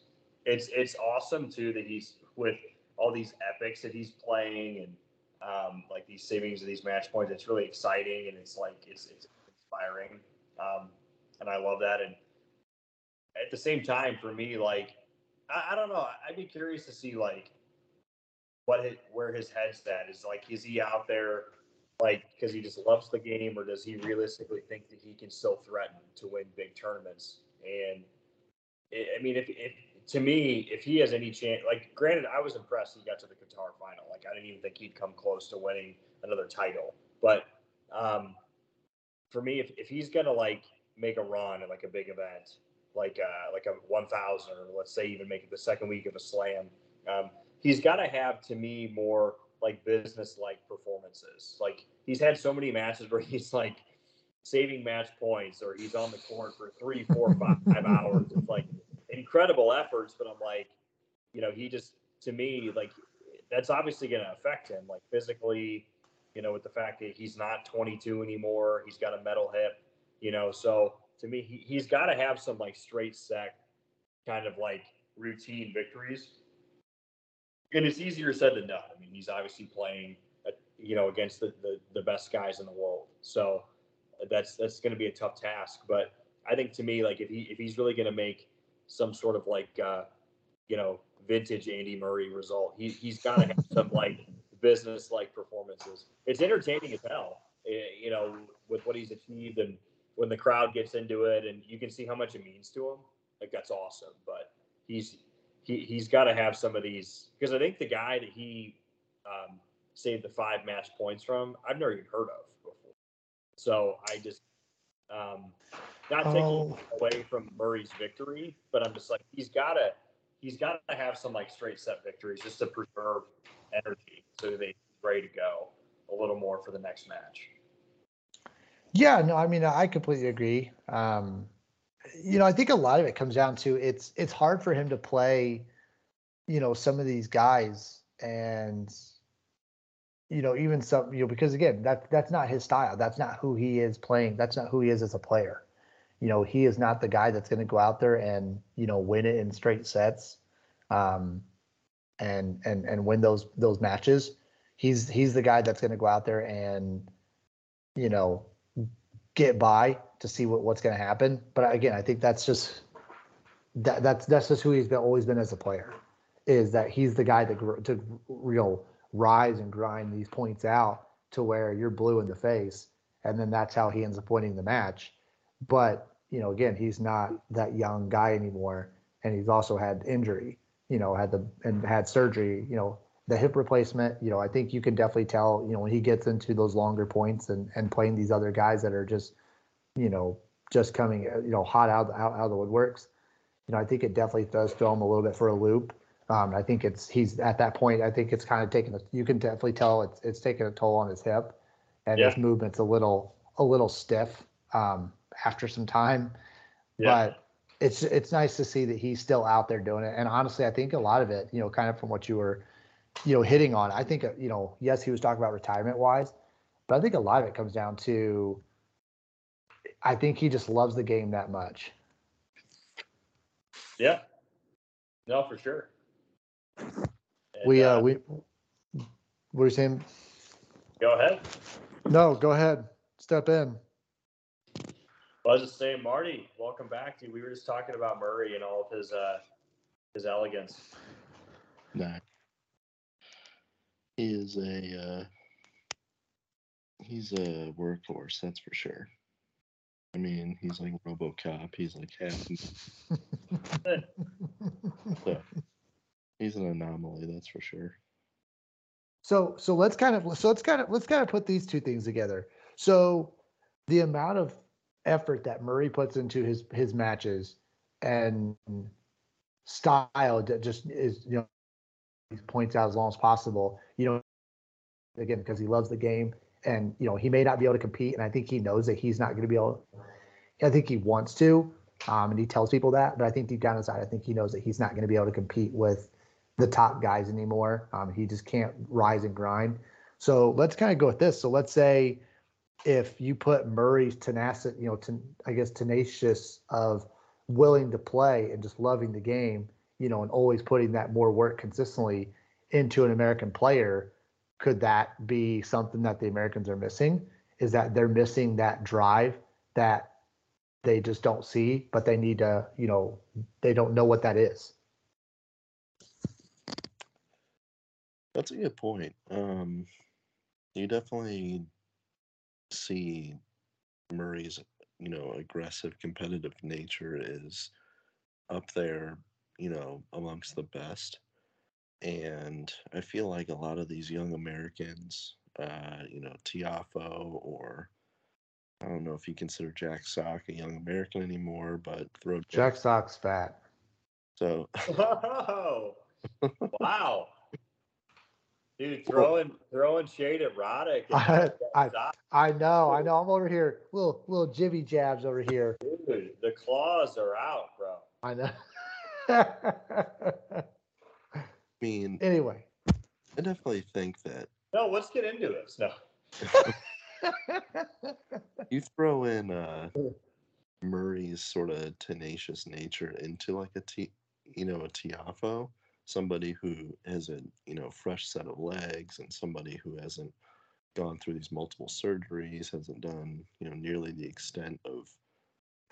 it's it's awesome too that he's with all these epics that he's playing and um, like these savings of these match points. It's really exciting and it's like it's it's inspiring. Um, and I love that. And at the same time, for me, like I, I don't know. I'd be curious to see like what where his head's at. Is like, is he out there like because he just loves the game, or does he realistically think that he can still threaten to win big tournaments? And i I mean, if, if to me, if he has any chance, like, granted, I was impressed he got to the Qatar final. Like, I didn't even think he'd come close to winning another title. But um, for me, if, if he's gonna like make a run at like a big event, like uh, like a 1,000, or let's say even make it the second week of a slam, um, he's got to have to me more like business like performances. Like he's had so many matches where he's like saving match points or he's on the court for three, four, five hours. It's like incredible efforts, but I'm like, you know, he just to me like that's obviously going to affect him, like physically. You know, with the fact that he's not 22 anymore, he's got a metal hip. You know, so to me, he, he's got to have some like straight set kind of like routine victories. And it's easier said than done. I mean, he's obviously playing, uh, you know, against the, the, the best guys in the world. So that's that's going to be a tough task. But I think to me, like if he if he's really going to make some sort of like uh, you know vintage Andy Murray result, he he's got to have some like business like performances. It's entertaining as hell, eh, you know, with what he's achieved and when the crowd gets into it and you can see how much it means to him. Like that's awesome. But he's he he's got to have some of these because I think the guy that he um, saved the five match points from, I've never even heard of before. So I just um, not taking Oh. away from Murray's victory, but I'm just like he's got to he's got to have some like straight set victories just to preserve energy so that he's ready to go a little more for the next match. Yeah, no, I mean, I completely agree. Um, you know, I think a lot of it comes down to it's it's hard for him to play, you know, some of these guys and you know, even some, you know, because again, that that's not his style. That's not who he is playing. That's not who he is as a player. You know, he is not the guy that's going to go out there and, you know, win it in straight sets. Um and and and win those those matches. He's he's the guy that's going to go out there and you know, get by to see what, what's going to happen. But again, I think that's just that that's that's just who he's been always been as a player. Is that he's the guy that gr- to know rise and grind these points out to where you're blue in the face, and then that's how he ends up winning the match. But you know, again, he's not that young guy anymore, and he's also had injury. You know, had the and had surgery. You know, the hip replacement, you know, I think you can definitely tell, you know, when he gets into those longer points and, and playing these other guys that are just, you know, just coming, uh, you know, hot out, out, out of the woodworks, you know, I think it definitely does throw him a little bit for a loop. Um, I think it's, he's at that point, I think it's kind of taking, a, you can definitely tell it's, it's taking a toll on his hip and his movement's a little, a little stiff, um, after some time. Yeah. But it's, it's nice to see that he's still out there doing it. And honestly, I think a lot of it, you know, kind of from what you were, you know, hitting on. I think, uh, you know, yes, he was talking about retirement wise, but I think a lot of it comes down to, I think he just loves the game that much. Yeah. No, for sure. And, We, uh, we, what are you saying? go ahead. No, go ahead. Step in. Well, I was just saying, Marty, welcome back. Dude. We were just talking about Murray and all of his uh, his elegance. Nah. He is a uh, he's a workhorse, that's for sure. I mean, he's like RoboCop. He's like half. so, he's an anomaly, that's for sure. So, so let's kind of, so let's kind of, let's kind of put these two things together. So the amount of effort that Murray puts into his, his matches and style that just is, you know, he points out as long as possible, you know, again, because he loves the game and, you know, he may not be able to compete. And I think he knows that he's not going to be able, I think he wants to, um, and he tells people that, but I think deep down inside, I think he knows that he's not going to be able to compete with the top guys anymore. Um, he just can't rise and grind. So let's kind of go with this. So let's say if you put Murray's tenacity, you know, ten, I guess tenacious of willing to play and just loving the game, you know, and always putting that more work consistently into an American player, could that be something that the Americans are missing? Is that they're missing that drive that they just don't see, but they need to, you know, they don't know what that is. That's a good point. Um, you definitely see Murray's, you know, aggressive competitive nature is up there, you know, amongst the best. And I feel like a lot of these young Americans, uh, you know, Tiafoe or I don't know if you consider Jack Sock a young American anymore, but throw Jack Sock's fat. So Oh, wow. Dude, throwing throwing shade at Roddick. I- I- I know, I know. I'm over here, little little jibby jabs over here. Dude, the claws are out, bro. I know. I mean, anyway, I definitely think that No, let's get into this. No. you throw in uh Murray's sort of tenacious nature into like a T, you know, a Tiafoe, somebody who has a you know fresh set of legs and somebody who hasn't gone through these multiple surgeries, hasn't done you know nearly the extent of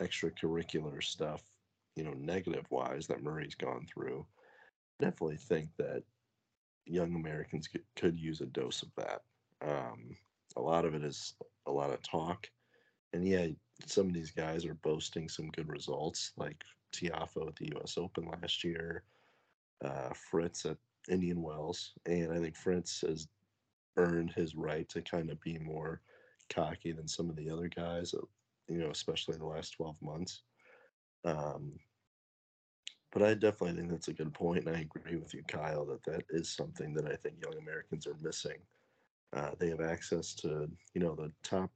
extracurricular stuff, you know, negative wise that Murray's gone through. Definitely think that young Americans could, could use a dose of that. Um, a lot of it is a lot of talk. And yeah, some of these guys are boasting some good results, like Tiafoe at the U.S. Open last year, uh, Fritz at Indian Wells, and I think Fritz has earned his right to kind of be more cocky than some of the other guys, uh, you know, especially the last 12 months. Um, but I definitely think that's a good point, and I agree with you, Kyle, that that is something that I think young Americans are missing. Uh, they have access to, you know, the top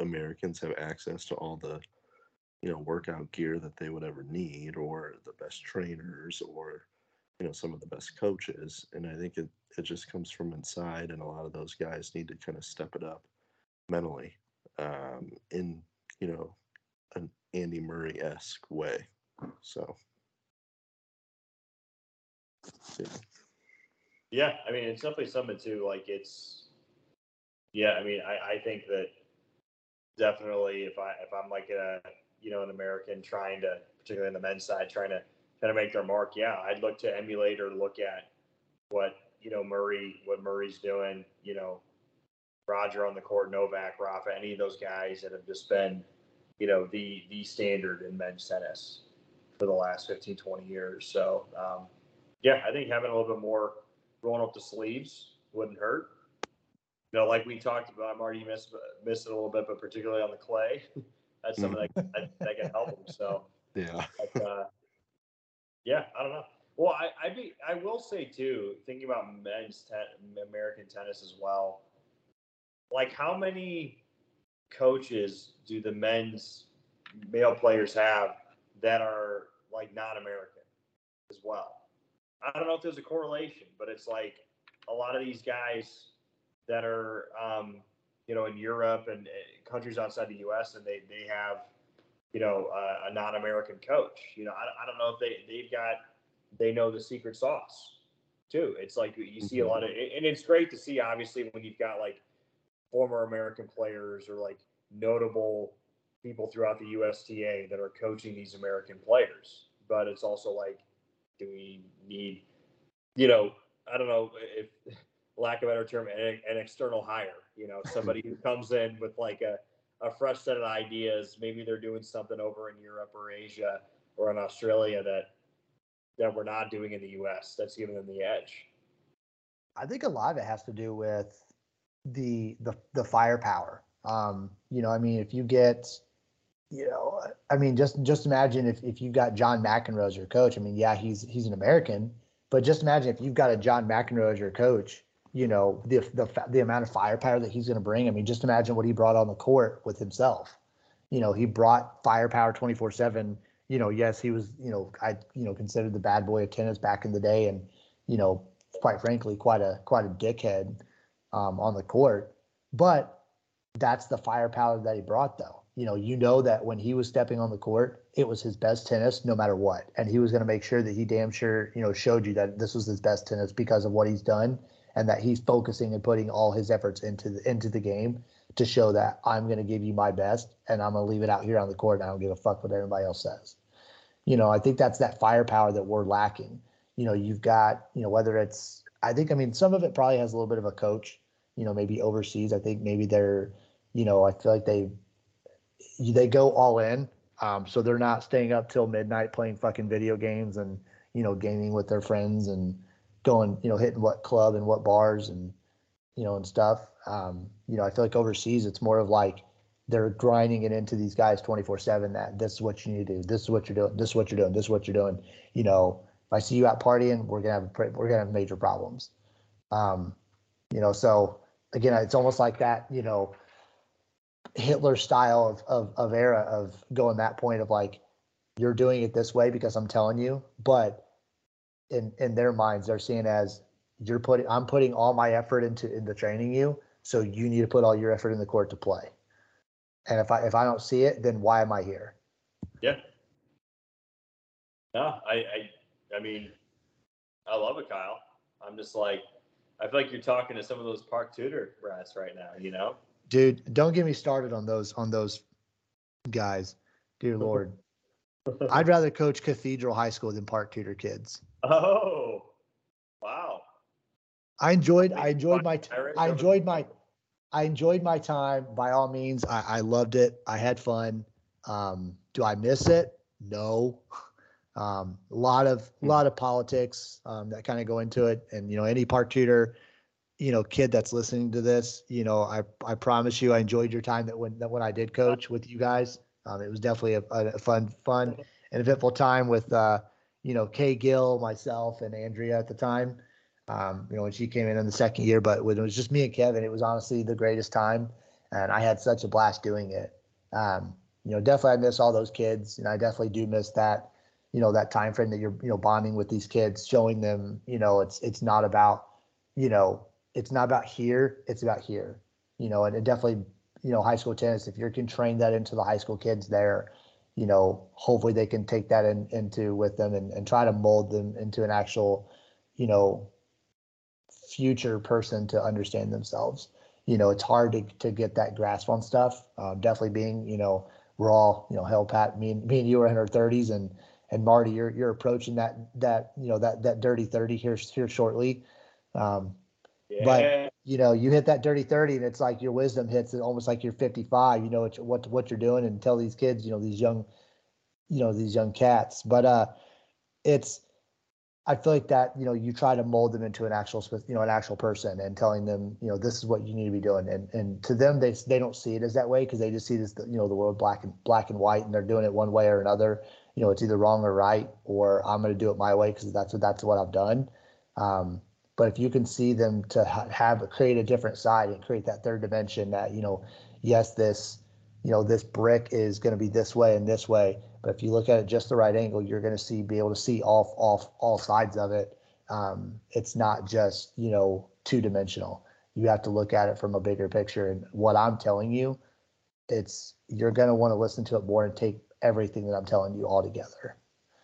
Americans have access to all the, you know, workout gear that they would ever need, or the best trainers, or, you know, some of the best coaches. And I think it, it just comes from inside, and a lot of those guys need to kind of step it up mentally um, in, you know, an Andy Murray esque way. So, yeah. I mean, it's definitely something too. Like it's, yeah, I mean, I, I think that definitely if I if I'm like a you know an American trying to, particularly on the men's side, trying to trying to make their mark, yeah, I'd look to emulate or look at what you know Murray, what Murray's doing. You know, Roger on the court, Novak, Rafa, any of those guys that have just been, you know, the the standard in men's tennis for the last 15, 20 years. So, um, yeah, I think having a little bit more rolling up the sleeves wouldn't hurt. You know, like we talked about, Marty, missed, missed it a little bit, but particularly on the clay, that's something that, that, that can help them. So, Yeah. but, uh, yeah, I don't know. Well, I, I be, I will say too, thinking about men's ten, American tennis as well. Like, how many coaches do the men's male players have that are like non-American as well? I don't know if there's a correlation, but it's like a lot of these guys that are, um, you know, in Europe and uh, countries outside the U.S. and they they have, you know, uh, a non-American coach. You know, I, I don't know if they they've got they know the secret sauce too. It's like you see a lot of, and it's great to see obviously when you've got like former American players or like notable people throughout the USTA that are coaching these American players. But it's also like do we need, you know, I don't know if lack of a better term, an, an external hire, you know, somebody who comes in with like a, a fresh set of ideas. Maybe they're doing something over in Europe or Asia or in Australia that, that we're not doing in the U.S. That's giving them the edge. I think a lot of it has to do with the the the firepower. Um, you know, I mean, if you get, you know, I mean, just just imagine if if you've got John McEnroe as your coach. I mean, yeah, he's he's an American, but just imagine if you've got a John McEnroe as your coach. You know, the the the amount of firepower that he's going to bring. I mean, just imagine what he brought on the court with himself. You know, he brought firepower twenty four seven. You know, yes, he was. You know, I you know considered the bad boy of tennis back in the day, and you know, quite frankly, quite a quite a dickhead um, on the court. But that's the firepower that he brought, though. You know, you know that when he was stepping on the court, it was his best tennis, no matter what, and he was going to make sure that he damn sure you know showed you that this was his best tennis because of what he's done, and that he's focusing and putting all his efforts into the into the game to show that I'm going to give you my best, and I'm going to leave it out here on the court, and I don't give a fuck what everybody else says. You know, I think that's that firepower that we're lacking. You know, you've got you know whether it's I think I mean some of it probably has a little bit of a coach you know, maybe overseas. I think maybe they're, you know, I feel like they they go all in. Um, so they're not staying up till midnight playing fucking video games and you know gaming with their friends and going you know hitting what club and what bars and you know and stuff. Um, you know, I feel like overseas, it's more of like they're grinding it into these guys 24 seven that this is what you need to do. This is what you're doing. This is what you're doing. This is what you're doing. You know, if I see you out partying, we're to have, a we're to have major problems. Um, you know, so again, it's almost like that, you know, Hitler style of, of, of era of going that point of like, you're doing it this way because I'm telling you, but in, in their minds, they're seeing as you're putting, I'm putting all my effort into, into training you. So you need to put all your effort in the court to play. And if I, if I don't see it, then why am I here? Yeah. No, I, I, I mean, I love it, Kyle. I'm just like, I feel like you're talking to some of those Park Tudor brats right now. You know? Dude, don't get me started on those, on those guys. Dear Lord. I'd rather coach Cathedral High School than Park Tudor kids. oh, wow. I enjoyed, I enjoyed my, I enjoyed my, I enjoyed my time. By all means, I, I loved it. I had fun. Um, do I miss it? No. Um, a lot of, a lot of politics, um, that kind of go into it. And, you know, any Park Tudor, you know, kid that's listening to this, you know, I, I promise you, I enjoyed your time that when, that when I did coach with you guys. Um, it was definitely a, a fun, fun and eventful time with, uh, you know, Kay Gill, myself and Andrea at the time um, you know, when she came in in the second year. But when it was just me and Kevin, it was honestly the greatest time, and I had such a blast doing it. Um, you know, definitely I miss all those kids, and I definitely do miss that, you know, that time frame that you're, you know, bonding with these kids, showing them, you know, it's it's not about, you know, it's not about here, it's about here, you know, and it definitely, you know, high school tennis. If you can train that into the high school kids there, you know, hopefully they can take that in, into with them and, and try to mold them into an actual, you know, future person to understand themselves. You know, it's hard to, to get that grasp on stuff. Um, definitely being, you know, we're all, you know, hell, Pat, me and me and you are in our thirties and, and Marty, you're, you're approaching that, that, you know, that, that dirty 30 here, here shortly. Um, But- you know, you hit that dirty 30 and it's like your wisdom hits it almost like you're 55, you know, what, what, what you're doing and tell these kids, you know, these young, you know, these young cats, but, uh, it's, I feel like that, you know, you try to mold them into an actual, you know, an actual person and telling them, you know, this is what you need to be doing. And, and to them, they, they don't see it as that way because they just see this, you know, the world black and black and white and they're doing it one way or another. You know, it's either wrong or right, or I'm going to do it my way because that's what, that's what I've done. Um, but if you can see them to ha- have create a different side and create that third dimension that, you know, yes, this, you know, this brick is going to be this way and this way. But if you look at it just the right angle, you're going to see, be able to see all, all, all sides of it. Um, it's not just, you know, two dimensional. You have to look at it from a bigger picture. And what I'm telling you, it's, you're going to want to listen to it more and take everything that I'm telling you all together.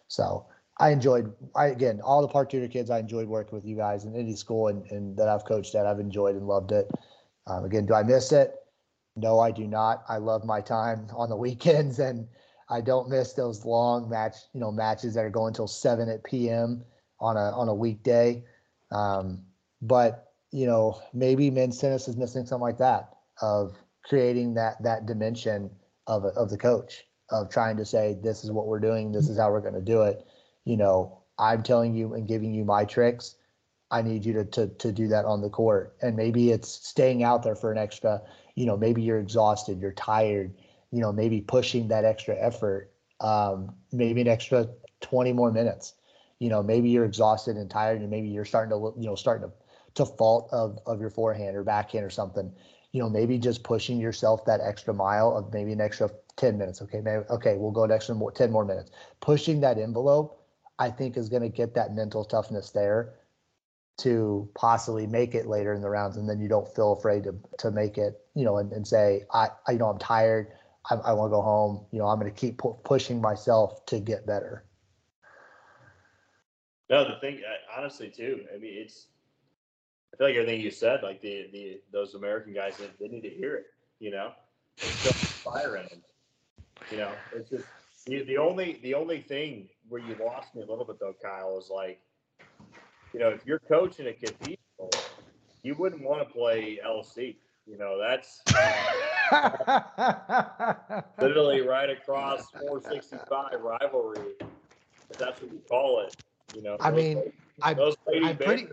So I enjoyed, I, again, all the Park Tudor kids, I enjoyed working with you guys in any school and, and that I've coached at, I've enjoyed and loved it. Um, again, do I miss it? No, I do not. I love my time on the weekends and I don't miss those long match, you know, matches that are going till seven at PM on a, on a weekday. Um, but, you know, maybe men's tennis is missing something like that of creating that, that dimension of, of the coach of trying to say, this is what we're doing. This is how we're going to do it. You know, I'm telling you and giving you my tricks. I need you to, to, to do that on the court. And maybe it's staying out there for an extra, you know, maybe you're exhausted, you're tired, you know, maybe pushing that extra effort, um, maybe an extra 20 more minutes. You know, maybe you're exhausted and tired, and maybe you're starting to, you know, starting to, to fault of, of your forehand or backhand or something. You know, maybe just pushing yourself that extra mile of maybe an extra 10 minutes. Okay, maybe, okay, we'll go an extra more, 10 more minutes. Pushing that envelope, I think, is going to get that mental toughness there to possibly make it later in the rounds, and then you don't feel afraid to to make it, you know, and, and say, I, I, you know, I'm tired. I, I want to go home. You know, I'm going to keep pu- pushing myself to get better. No, the thing, honestly, too. I mean, it's. I feel like everything you said, like the the those American guys, they, they need to hear it. You know, There's still fire in them. You know, it's just the only the only thing where you lost me a little bit though, Kyle, is like, you know, if you're coaching a cathedral, you wouldn't want to play LC. You know, that's literally right across 465 rivalry. If that's what you call it. You know, I mean, I, those I'm pretty-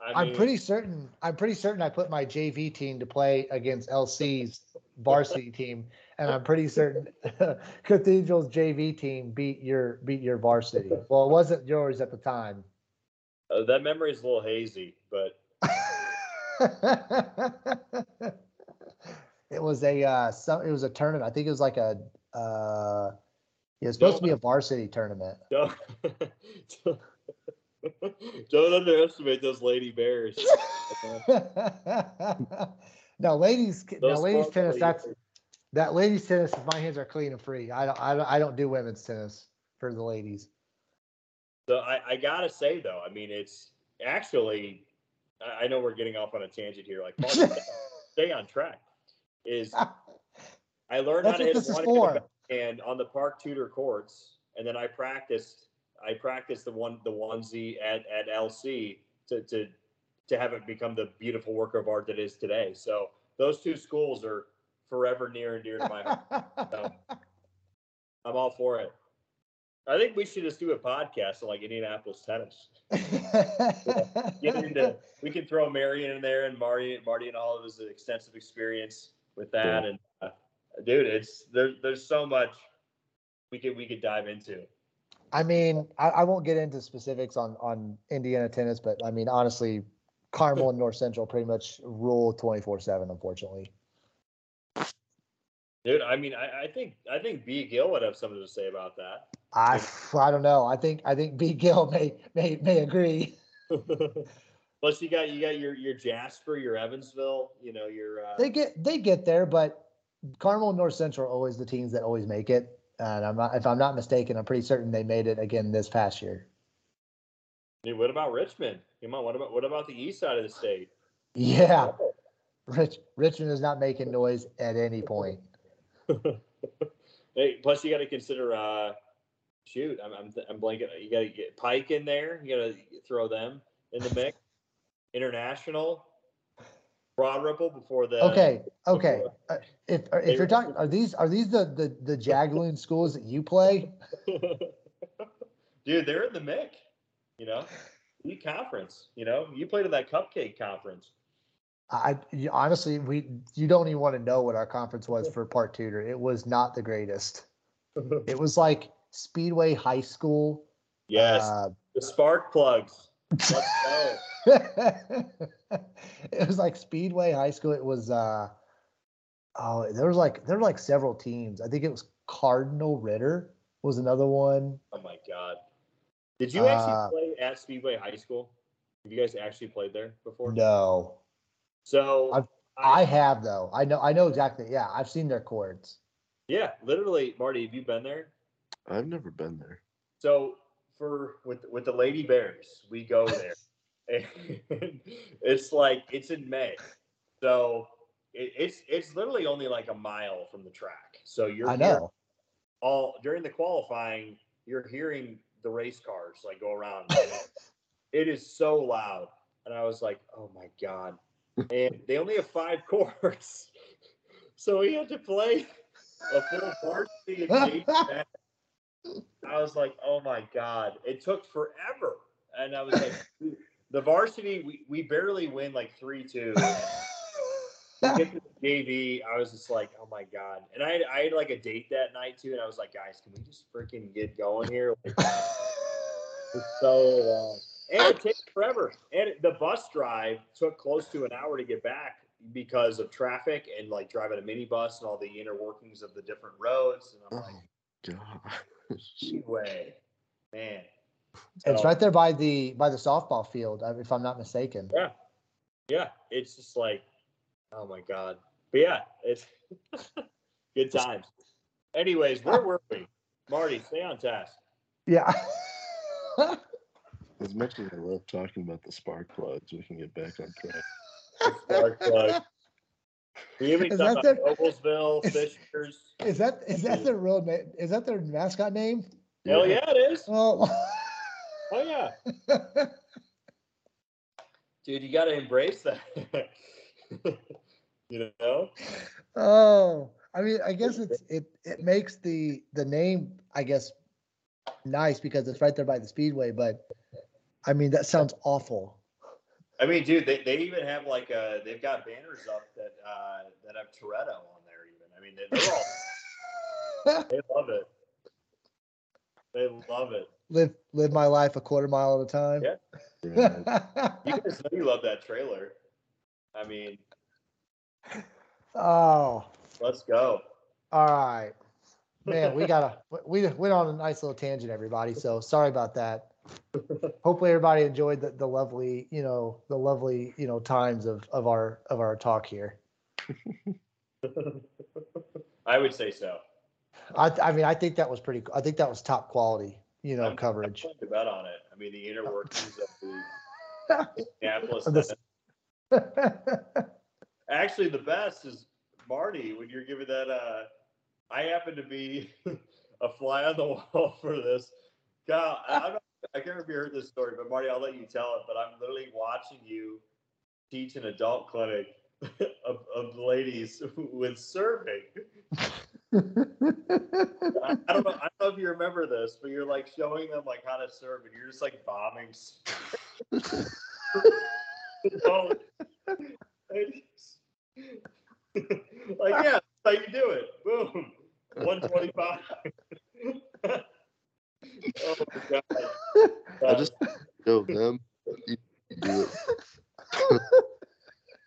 I I'm mean, pretty certain, I'm pretty certain I put my JV team to play against LC's varsity team. And I'm pretty certain Cathedral's JV team beat your, beat your varsity. Well, it wasn't yours at the time. uh, that memory is a little hazy, but It was a, uh, some, it was a tournament. I think it was like a, uh, it was supposed to be a varsity tournament. don't don't underestimate those lady bears. No, ladies, no, Those ladies tennis, that's. That ladies tennis, my hands are clean and free. I don't, I don't, I don't do women's tennis for the ladies. So I, I gotta say though, I mean, it's actually, I, I know we're getting off on a tangent here. Like, stay, on track. Is I learned how to hit one and on the Park Tudor courts, and then I practiced. I practiced the one the onesie at at LC to to to have it become the beautiful work of art that is today. So those two schools are forever near and dear to my heart. So I'm all for it. I think we should just do a podcast on like Indianapolis tennis. Get into we can throw Marion in there and Marty Marty and all of his extensive experience with that and uh, dude, it's there, there's so much we could we could dive into. I mean, I, I won't get into specifics on, on Indiana tennis, but I mean, honestly, Carmel and North Central pretty much rule twenty-four seven, unfortunately. Dude, I mean, I, I think I think B Gill would have something to say about that. I, I don't know. I think, I think B Gill may, may, may agree. Plus, you got you got your your Jasper, your Evansville, you know, your uh, They get, they get there, but Carmel and North Central are always the teams that always make it. And I'm not, if I'm not mistaken, I'm pretty certain they made it again this past year. dude, what about Richmond? Come on, what about what about the east side of the state? Yeah. Rich, Richmond is not making noise at any point. hey, plus you got to consider. uh Shoot, I'm I'm, I'm blanking. You got to get Pike in there. You got to throw them in the mix. International, Broad Ripple before the. Okay, okay. Uh, If, if you're talking, are these, are these the, the, the Jagloon schools that you play? Dude, they're in the mix. You know, you conference. You know, you played in that cupcake conference. I, you- honestly, we, you don't even want to know what our conference was for Park Tudor. It was not the greatest. It was like Speedway High School. yes, uh, the spark plugs. Let's go. it was like Speedway High School. It was uh oh, there was like there were like several teams. I think it was Cardinal Ritter was another one. Oh my god. Did you actually Uh, play at Speedway High School? Have you guys actually played there before? No, So I've- I have though. I know I know exactly. Yeah, I've seen their courts. yeah, literally, Marty, have you been there? I've never been there. So for with with the Lady Bears, we go there. and it's like it's in May, so it, it's it's literally only like a mile from the track. So you're I know. all during the qualifying. You're hearing the race cars like go around. it is so loud, and I was like, oh my god. And they only have five courts, so we had to play a full varsity engagement I was like, oh my God. It took forever. And I was like, the varsity, we, we barely win like 3 2. Get to the JV. I was just like, oh my God. And I had, I had like a date that night too. And I was like, guys, can we just freaking get going here? Like, it's so long. And it takes forever. And the bus drive took close to an hour to get back because of traffic and like driving a minibus and all the inner workings of the different roads. And I'm like, Oh gosh. Anyway, man. it's right there by the by the softball field, uh, if I'm not mistaken. Yeah, yeah, it's just like, oh my god. But yeah, it's good times. Anyways, where were we? Marty, stay on task. Yeah. As much as I love talking about the spark plugs, we can get back on track. Spark plug. We even Is talked that about Noblesville, Fishers. Is that is that their real name? Is that their mascot name? Hell yeah, it is. Oh. Oh yeah, dude, you got to embrace that. you know? oh. I mean, I guess it's it it makes the the name I guess nice because it's right there by the speedway, but I mean that sounds awful. I mean, dude, they, they even have like uh they've got banners up that uh that have Toretto on there. Even I mean, they, they're all they love it. They love it. live live my life a quarter mile at a time. Yeah. You guys know you love that trailer. I mean, oh, let's go. all right, man. We gotta we went on a nice little tangent, everybody. So sorry about that. Hopefully, everybody enjoyed the, the lovely, you know, the lovely, you know, times of of our of our talk here. I would say so. I I mean, I think that was pretty. I think that was top quality, you know, I'm- coverage. I'm to bet on it. I mean, the inner workings of the this- Actually, the best is Marty when you're giving that. Uh, I happen to be a fly on the wall for this. I, I'm not, I can't remember if you heard this story, but Marty, I'll let you tell it. But I'm literally watching you teach an adult clinic of, of ladies with serving. I, don't know. I don't know if you remember this, but you're like showing them like how to serve, and you're just like bombing. Like yeah, how you do it. Boom, one twenty five. Oh my god! I just show them. You do it.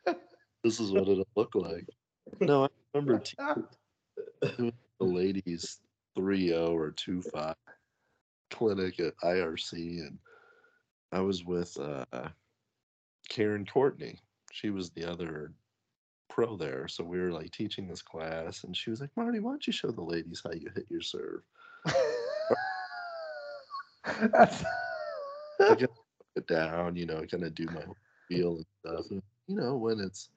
this is what it'll look like. No, I remember te- doing the ladies 3-0 or 2-5 clinic at IRC, and I was with uh, Karen Courtney. She was the other pro there, so we were like teaching this class, and she was like, "Marty, why don't you show the ladies how you hit your serve?" That's- I get it down, you know, I kind of do my feel and stuff. And, you know, when it's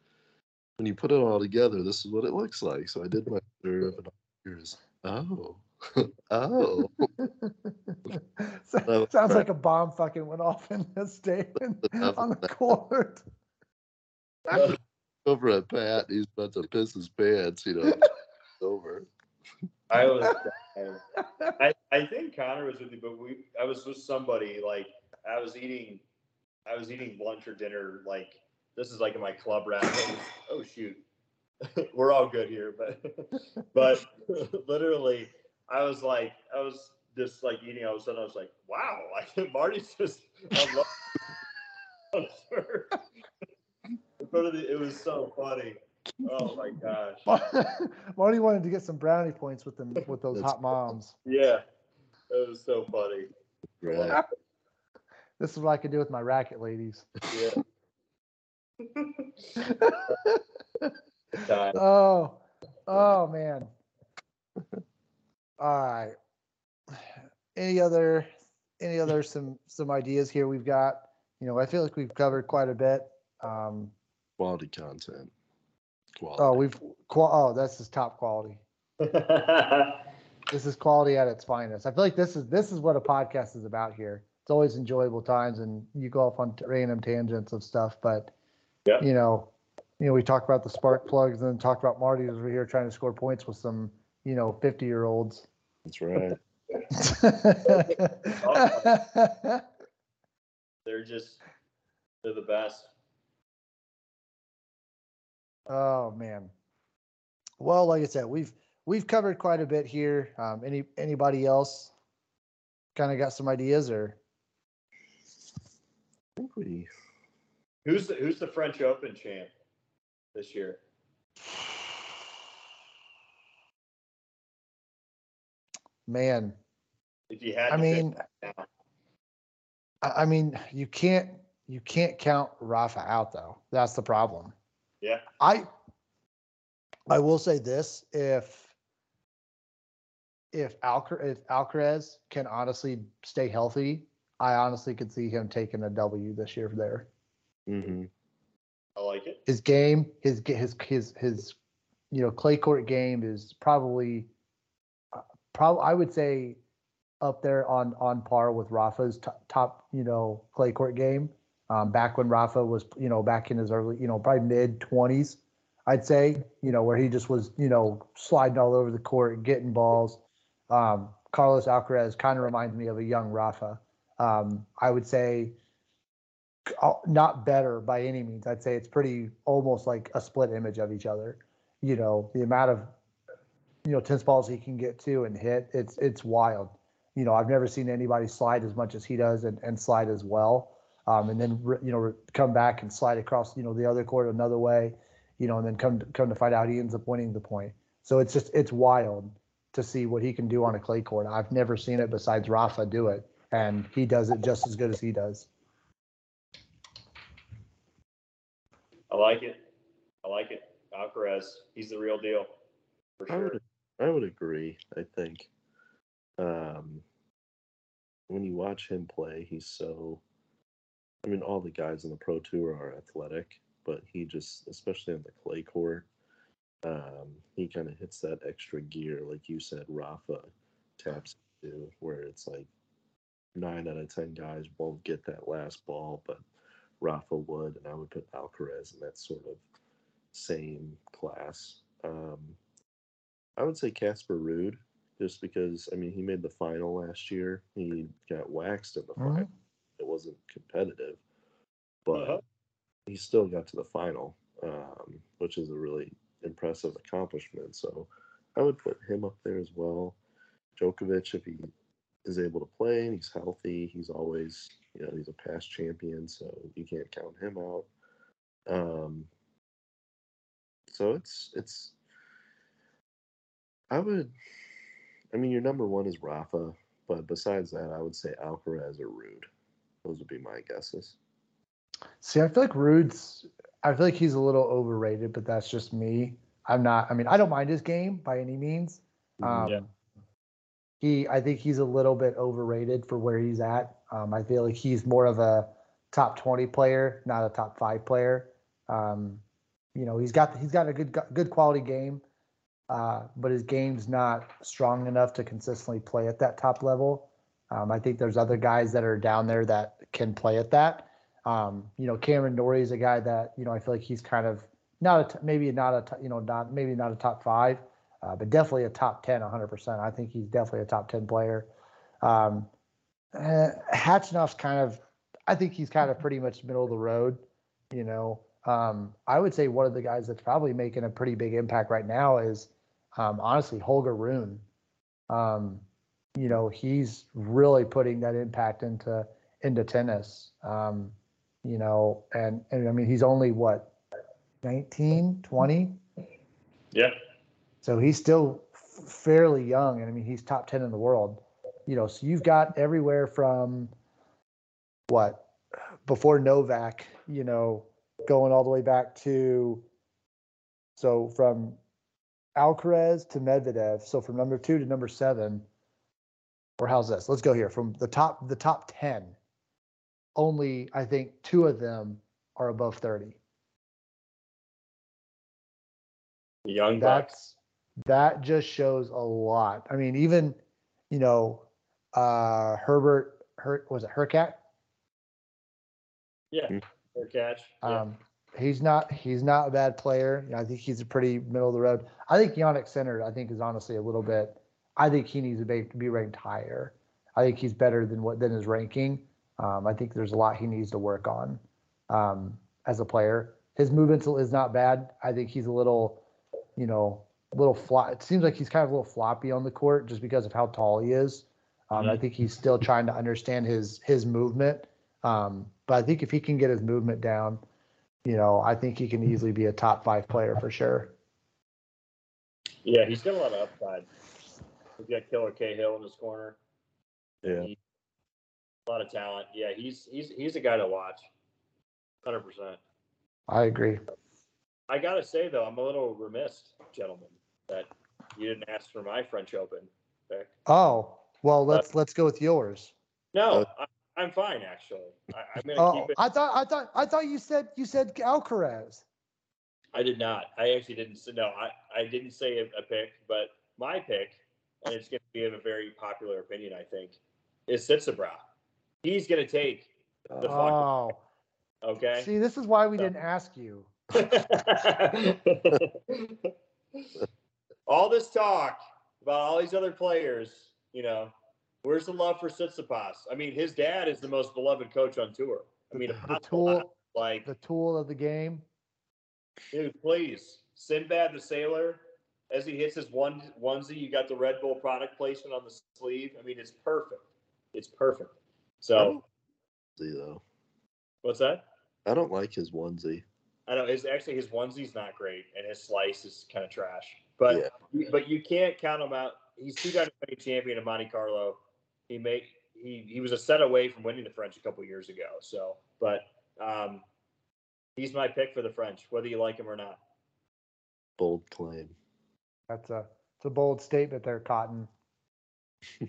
when you put it all together, this is what it looks like. So I did my serve and here's oh, oh. So- Sounds like a bomb fucking went off in the stadium on the court. Over at Pat, he's about to piss his pants, you know. over. I was. I, I think Connor was with you, but we. I was with somebody. Like I was eating. I was eating lunch or dinner. Like this is like in my club wrap. Oh shoot, we're all good here, but but literally, I was like, I was just like eating. All of a sudden, I was like, wow, like Marty's just. I love- In front of the- it was so funny. Oh my gosh. Marty wanted to get some brownie points with them with those That's- hot moms. Yeah, it was so funny. Right. This is what I could do with my racket ladies. Yeah. Oh, oh man. All right. Any other, any other some some ideas here we've got? You know, I feel like we've covered quite a bit. Um, Quality content. Quality. oh, we've. Oh, this is top quality. This is quality at its finest. I feel like this is this is what a podcast is about here. It's always enjoyable times, and you go off on t- random tangents of stuff. But Yeah. you know, you know, we talked about the spark plugs, and then talked about Marty over here trying to score points with some, you know, fifty year olds. That's right. they're just they're the best. Oh man. Well, like I said, we've we've covered quite a bit here. Um, any anybody else kind of got some ideas or? I think we Who's the who's the French Open champ this year? Man, If you had, I mean. I, I mean, you can't you can't count Rafa out though. That's the problem. Yeah, I I will say this: if if Alcar if Alcaraz can honestly stay healthy, I honestly could see him taking a W this year there. hmm I like it. His game, his his his his, you know, clay court game is probably, uh, prob I would say, up there on on par with Rafa's top, top you know clay court game. Um, back when Rafa was you know back in his early you know probably mid twenties, I'd say you know where he just was you know sliding all over the court getting balls. Um, Carlos Alcaraz kind of reminds me of a young Rafa. Um, I would say uh, not better by any means. I'd say it's pretty almost like a split image of each other. You know, the amount of you know tennis balls he can get to and hit, it's it's wild. You know, I've never seen anybody slide as much as he does and, and slide as well. Um, and then you know come back and slide across you know the other court another way, you know, and then come to, come to find out he ends up winning the point. So it's just it's wild to see what he can do on a clay court. I've never seen it besides Rafa do it, and he does it just as good as he does. I like it. I like it. Alcaraz, he's the real deal. For I sure. would I would agree. I think um, when you watch him play, he's so. I mean, all the guys in the pro tour are athletic, but he just, especially on the clay court, um, he kind of hits that extra gear, like you said, Rafa taps into, where it's like nine out of ten guys won't get that last ball, but Rafa would, and I would put Alcaraz in that sort of same class. Um, I would say Casper Ruud, just because I mean he made the final last year. He got waxed in the Mhm. final. It wasn't competitive, but Uh-huh. he still got to the final, um, which is a really impressive accomplishment. So I would put him up there as well. Djokovic, if he is able to play and he's healthy, he's always you know he's a past champion, so you can't count him out. Um, so it's it's I would I mean your number one is Rafa, but besides that I would say Alcaraz or Ruud. Those would be my guesses. See, I feel like Ruud's. I feel like he's a little overrated, but that's just me. I'm not. I mean, I don't mind his game by any means. Um, Yeah. He, I think he's a little bit overrated for where he's at. Um, I feel like he's more of a top 20 player, not a top five player. Um, you know, he's got he's got a good good quality game, uh, but his game's not strong enough to consistently play at that top level. Um, I think there's other guys that are down there that can play at that. Um, you know, Cameron Norrie is a guy that you know I feel like he's kind of not a t- maybe not a t- you know not maybe not a top five, uh, but definitely a top ten, 100. percent I think he's definitely a top ten player. Um, uh, kind of I think he's kind of pretty much middle of the road. You know, um, I would say one of the guys that's probably making a pretty big impact right now is um, honestly Holger Rune. Um, you know, he's really putting that impact into into tennis. Um, you know, and, and I mean, he's only what, 19, 20? Yeah. So he's still fairly young. And I mean, he's top 10 in the world. You know, so you've got everywhere from what, before Novak, you know, going all the way back to, so from Alcaraz to Medvedev. So from number two to number seven, or how's this? Let's go here from the top, the top 10 only I think two of them are above 30. Young bucks. That's that just shows a lot. I mean, even you know, uh Herbert Hurt was it Hercat? Yeah. Mm. Fair catch. Yeah. Um he's not he's not a bad player. You know, I think he's a pretty middle of the road. I think Jannik Sinner, I think, is honestly a little bit I think he needs to be, be ranked higher. I think he's better than what than his ranking. Um, I think there's a lot he needs to work on um, as a player. His movement is not bad. I think he's a little, you know, a little flop. It seems like he's kind of a little floppy on the court just because of how tall he is. Um, I think he's still trying to understand his his movement. Um, but I think if he can get his movement down, you know, I think he can easily be a top five player for sure. Yeah, he's got a lot of upside. We've got Killer Cahill in his corner. Yeah. He- a lot of talent. Yeah, he's he's he's a guy to watch. Hundred percent. I agree. I gotta say though, I'm a little remiss, gentlemen, that you didn't ask for my French Open pick. Oh well, let's let's go with yours. No, Uh, I, I'm fine actually. I, I'm gonna Oh, keep it. I thought I thought I thought you said you said Alcaraz. I did not. I actually didn't say no. I, I didn't say a, a pick, but my pick, and it's going to be of a very popular opinion, I think, is Tsitsipas. He's going to take the fuck. Oh, Okay. see, this is why we didn't ask you. all this talk about all these other players, you know, where's the love for Tsitsipas? I mean, his dad is the most beloved coach on tour. I mean, the, tool, like, the tool of the game. dude, please, Sinbad the Sailor, as he hits his one onesie, you got the Red Bull product placement on the sleeve. I mean, it's perfect. It's perfect. So, see though. what's that? I don't like his onesie. I know his actually his onesie's not great, and his slice is kind of trash. But but you can't count him out. He's two time champion of Monte Carlo. He made he he was a set away from winning the French a couple years ago. So, but um, he's my pick for the French, whether you like him or not. Bold claim. That's a, it's a bold statement there, Cotton.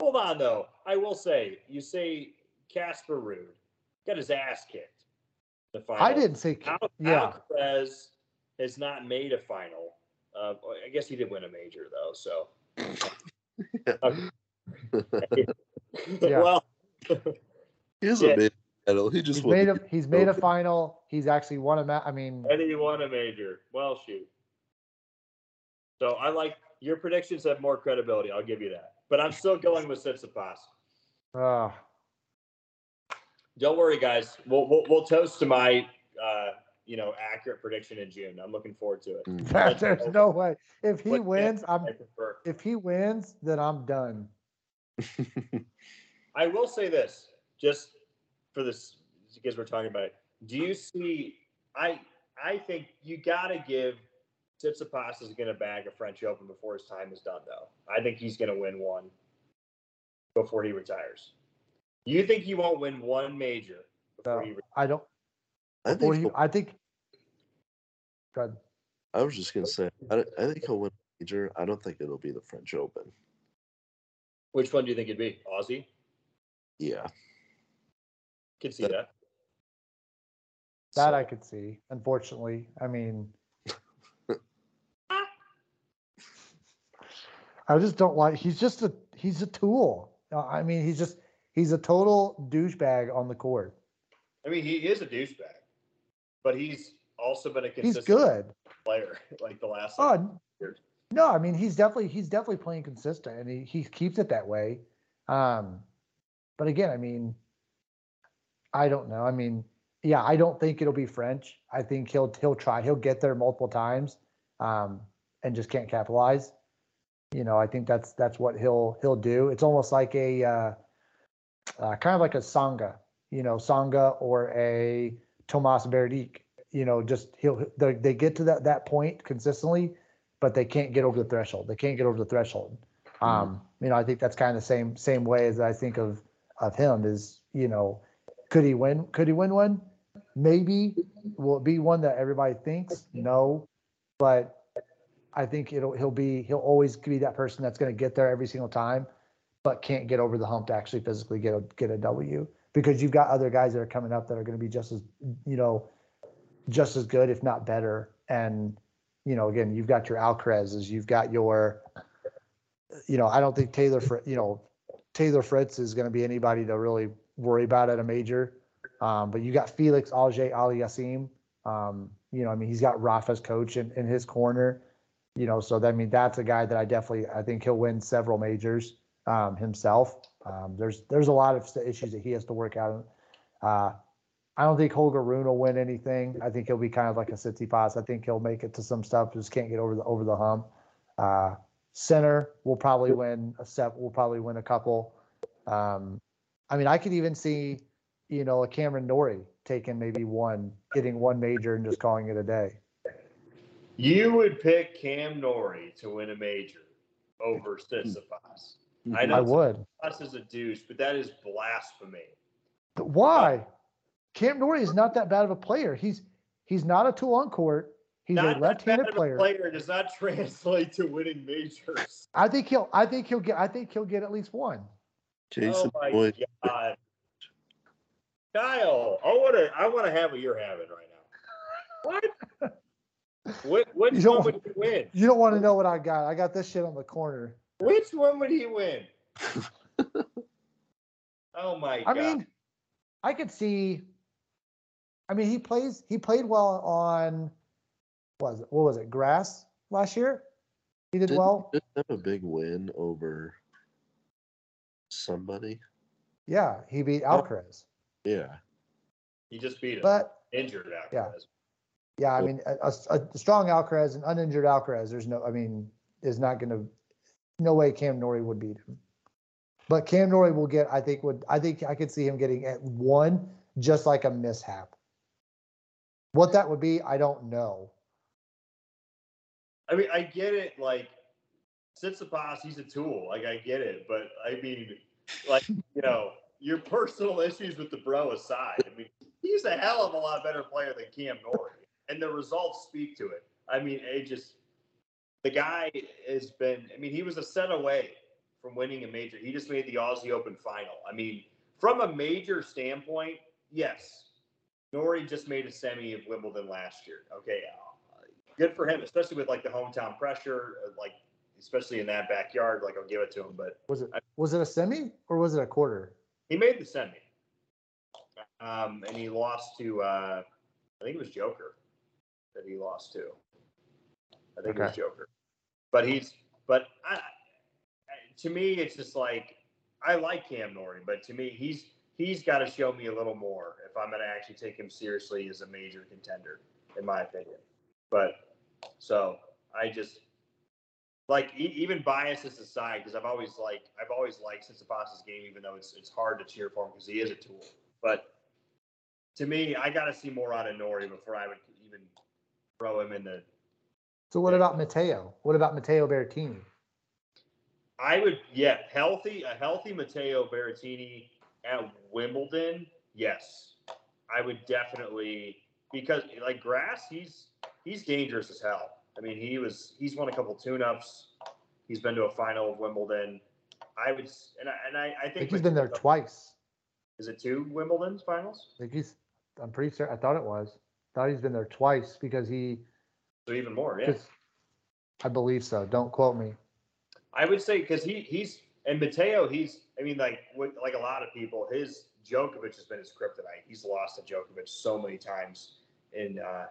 Hold on though, I will say you say Casper Ruud got his ass kicked. The final. I didn't say, Al- yeah, Alcaraz has not made a final. Uh, I guess he did win a major though. So. Yeah. well, He is Yeah. a big medal. He just he's made a, he's made a final. He's actually won a ma, I mean, and he won a major. Well, shoot. So I like your predictions have more credibility. I'll give you that. But I'm still going with Tsitsipas. uh, Don't worry, guys. We'll we'll, we'll toast to my uh, you know accurate prediction in June. I'm looking forward to it. Mm. that, there's no way. If he But, yeah, wins, I'm, if he wins, then I'm done. I will say this, just for this, because we're talking about it. Do you see? I I think you got to give Tsitsipas is going to bag a French Open before his time is done, though. I think he's going to win one before he retires. You think he won't win one major before No. he? Re- I don't, I think he, I think, God, I was just gonna say I, I think he'll win a major. I don't think it'll be the French Open. Which one do you think it'd be? Aussie? Yeah. Can see That- that. that So, I could see, unfortunately. I mean, I just don't like, he's just a, he's a tool. Uh, I mean, he's just, he's a total douchebag on the court. I mean, he is a douchebag, but he's also been a consistent He's good. player like the last. like, Oh, years. no, I mean, he's definitely, he's definitely playing consistent and he, he keeps it that way. Um, but again, I mean, I don't know. I mean, yeah, I don't think it'll be French. I think he'll, he'll try, he'll get there multiple times, um, and just can't capitalize. You know, I think that's, that's what he'll, he'll do. It's almost like a, uh, uh, kind of like a Tsonga, you know, Tsonga or a Tomas Berdych, you know, just he'll, they, they get to that, that point consistently, but they can't get over the threshold. They can't get over the threshold. Um, you know, I think that's kind of the same, same way as I think of, of him is, you know, could he win? Could he win one? Maybe. Will it be one that everybody thinks? No. But I think it'll, he'll be, he'll always be that person that's going to get there every single time, but can't get over the hump to actually physically get a, get a W because you've got other guys that are coming up that are going to be just as, you know, just as good, if not better. And, you know, again, you've got your Alcarazes, you've got your, you know, I don't think Taylor, Fr- you know, Taylor Fritz is going to be anybody to really worry about at a major. Um, but you got Felix Auger Aliassime. Um, you know, I mean, he's got Rafa's coach in, in his corner. You know, so that, I mean, that's a guy that I definitely I think he'll win several majors um, himself. Um, there's there's a lot of issues that he has to work out. Uh, I don't think Holger Rune will win anything. I think he'll be kind of like a Tsitsipas. I think he'll make it to some stuff, just can't get over the over the hump. Uh, Sinner will probably win a set. Will probably win a couple. Um, I mean, I could even see, you know, a Cameron Norrie taking maybe one, getting one major and just calling it a day. You would pick Cam Norrie to win a major over Tsitsipas. Mm-hmm. I know I would. Tsitsipas is a douche, but that is blasphemy. But Why? Cam Norrie is not that bad of a player. He's he's not a tool on court. He's Not a left-handed bad a player. player does not translate to winning majors. I think he'll. I think he'll get. I think he'll get at least one. Jason oh my Boyd. god, Kyle! I want to. I want to have what you're having right now. What? Which, which You don't one would he win? You don't want to know what I got. I got this shit on the corner. Which one would he win? oh my I god! mean, I could see. I mean, he plays. He played well on. What was it? What was it? Grass last year. He did Didn't well. he just have a big win over somebody. Yeah, he beat Oh. Alcaraz. Yeah. He just beat him. But Injured Yeah. Alcaraz. yeah, I mean, a, a, strong Alcaraz, an uninjured Alcaraz, there's no, I mean, is not going to, no way Cam Norrie would beat him. But Cam Norrie will get, I think, would, I think I could see him getting at one, just like a mishap. What that would be, I don't know. I mean, I get it. Like, Tsitsipas, he's a tool. Like, I get it. But I mean, like, you know, your personal issues with the bro aside, I mean, he's a hell of a lot better player than Cam Norrie, and the results speak to it. I mean, it just the guy has been. I mean, he was a set away from winning a major. He just made the Aussie Open final. I mean, from a major standpoint, yes, Norrie just made a semi of Wimbledon last year. Okay, uh, good for him, especially with like the hometown pressure, uh, like especially in that backyard. Like I'll give it to him, but Was it, was it a semi or was it a quarter? he made the semi, um, and he lost to uh, I think it was Joker that he lost to. I think it was Joker, but he's but I, to me it's just like I like Cam Norrie, but to me he's he's got to show me a little more if I'm going to actually take him seriously as a major contender, in my opinion. But so I just like e- even biases aside, because I've always like I've always liked since Tsitsipas' game, even though it's it's hard to cheer for him because he is a tool. But to me, I got to see more out of Norrie before I would even throw him in the. So what about Matteo? What about Matteo Berrettini? I would, yeah, healthy a healthy Matteo Berrettini at Wimbledon, yes, I would definitely because like Grass, he's he's dangerous as hell. I mean, he was he's won a couple tune-ups. He's been to a final of Wimbledon. I would, and I and I, I I think think he's been there twice. Is it two Wimbledon's finals? I think he's, I'm pretty sure, I thought it was. Thought he's been there twice because he, So even more, yeah. I believe so. Don't quote me. I would say because he he's and Matteo, he's I mean like with, like a lot of people, his Djokovic has been his kryptonite. He's lost to Djokovic so many times in uh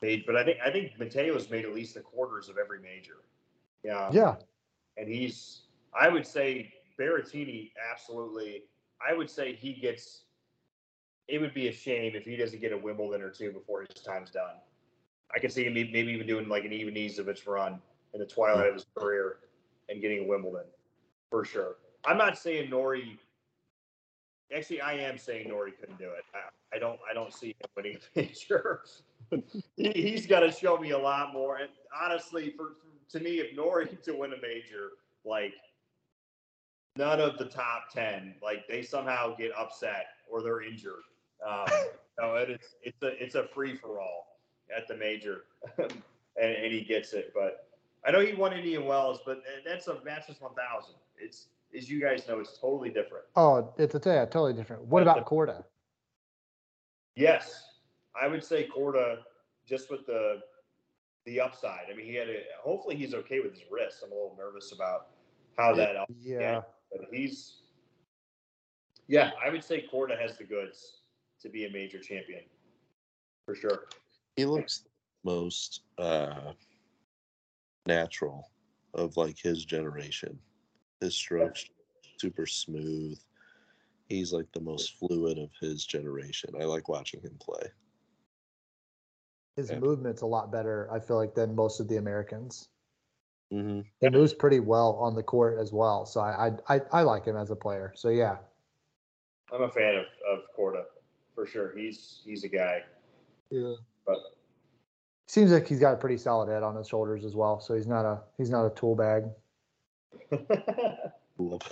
made, but I think I think Matteo's made at least the quarters of every major. Yeah. Yeah. And he's I would say Berrettini absolutely I would say he gets it would be a shame if he doesn't get a Wimbledon or two before his time's done. I could see him maybe even doing like an Ivanisevic run in the twilight of his career and getting a Wimbledon for sure. I'm not saying Norrie. Actually, I am saying Norrie couldn't do it. I, I don't. I don't see him winning a major. he, he's got to show me a lot more. And honestly, for, for to me, if Norrie to win a major, like none of the top ten, like they somehow get upset or they're injured. Um, no, it is. It's a. It's a free for all at the major, and, and he gets it. But I know he won Indian Wells, but that's a Masters 1000. It's as you guys know, it's totally different. Oh, it's a yeah, totally different. What That's about Korda? Yes, I would say Korda just with the the upside. I mean, he had a. Hopefully, he's okay with his wrist. I'm a little nervous about how that. Yeah. But he's. Yeah, I would say Korda has the goods to be a major champion, for sure. He looks most uh natural of like his generation. His strokes super smooth. He's like the most fluid of his generation. I like watching him play. His Yeah. movement's a lot better, I feel like, than most of the Americans. hmm He moves pretty well on the court as well. So I I I, I like him as a player. So yeah. I'm a fan of of Korda, for sure. He's he's a guy. Yeah. But Seems like he's got a pretty solid head on his shoulders as well. So he's not a he's not a tool bag.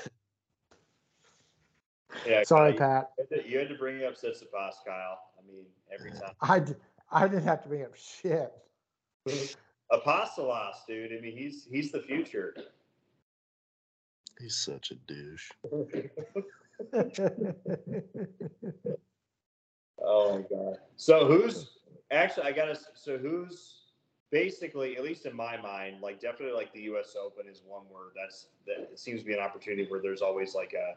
Yeah, Sorry, Kyle, Pat. You had, to, you had to bring up Tsitsipas, Kyle. I mean, every time. I d- I didn't have to bring up shit. Apostolos, dude. I mean, he's he's the future. He's such a douche. Oh my god. So who's actually? I gotta. So who's basically, at least in my mind, like definitely like the U.S. Open is one where that's that it seems to be an opportunity where there's always like a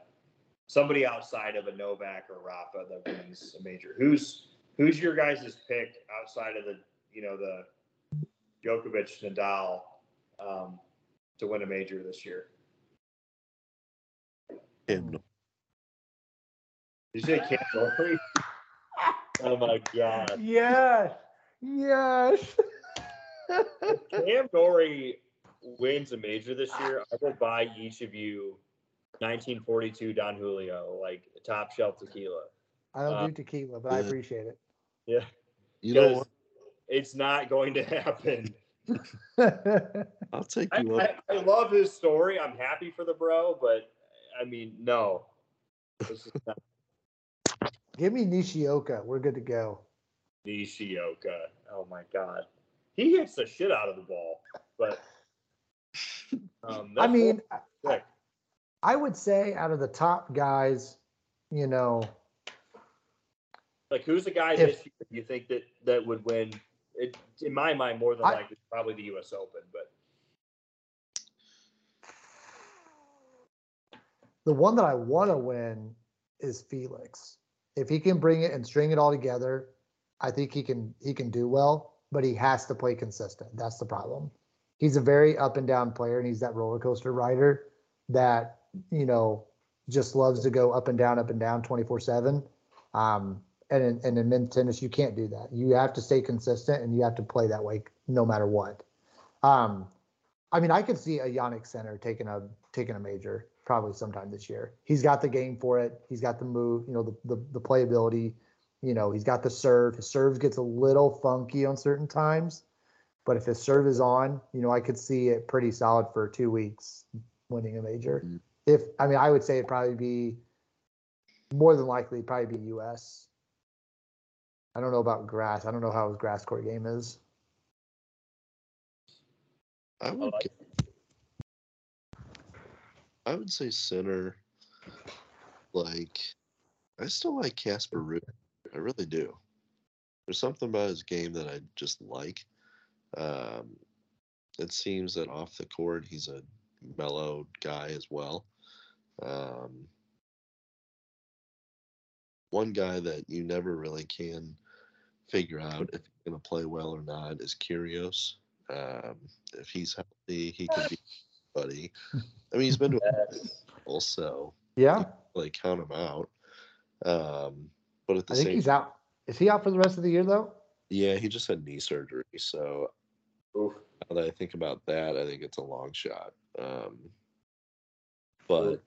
somebody outside of a Novak or Rafa that wins a major. Who's who's your guys' pick outside of the you know the Djokovic Nadal um, to win a major this year? Him. Did you say Cam Norrie? Oh my god. Yes. Yes. Cam Norrie wins a major this year, I will buy each of you 1942 Don Julio, like top shelf tequila. I don't Uh, do tequila, but I appreciate it. Yeah, You know what? it's not going to happen. I'll take I, you up. I, I love his story. I'm happy for the bro, but I mean, no. This is not Give me Nishioka. We're good to go. Nishioka. Oh my god, he hits the shit out of the ball, but um, I mean, I- I would say out of the top guys, you know, like who's the guy if- this year you think that that would win? It, in my mind, more than I- likely, probably the U.S. Open, but the one that I want to win is Felix. If he can bring it and string it all together, I think he can he can do well, but he has to play consistent. That's the problem. He's a very up and down player and he's that roller coaster rider that, you know, just loves to go up and down, up and down 24/7. Um and in, and in men's tennis, you can't do that. You have to stay consistent and you have to play that way no matter what. Um, I mean, I could see a Jannik Sinner taking a taking a major probably sometime this year. He's got the game for it. He's got the move, you know, the the, the playability. You know, he's got the serve. His serve gets a little funky on certain times, but if his serve is on, you know, I could see it pretty solid for two weeks, winning a major. Mm. If I mean, I would say it'd probably be more than likely probably be U.S. I don't know about grass. I don't know how his grass court game is. I would. like g- I would say Sinner. Like, I still like Casper Ruud. I really do. There's something about his game that I just like. Um, it seems that off the court, he's a mellow guy as well. Um, one guy that you never really can figure out if he's going to play well or not is Kyrgios. Um, if he's healthy, he could be buddy. I mean, he's been to also Yeah, like count him out. Um, but at the same, I think same, he's out. Is he out for the rest of the year though? yeah, he just had knee surgery. So Oof. now that I think about that, I think it's a long shot. Um, but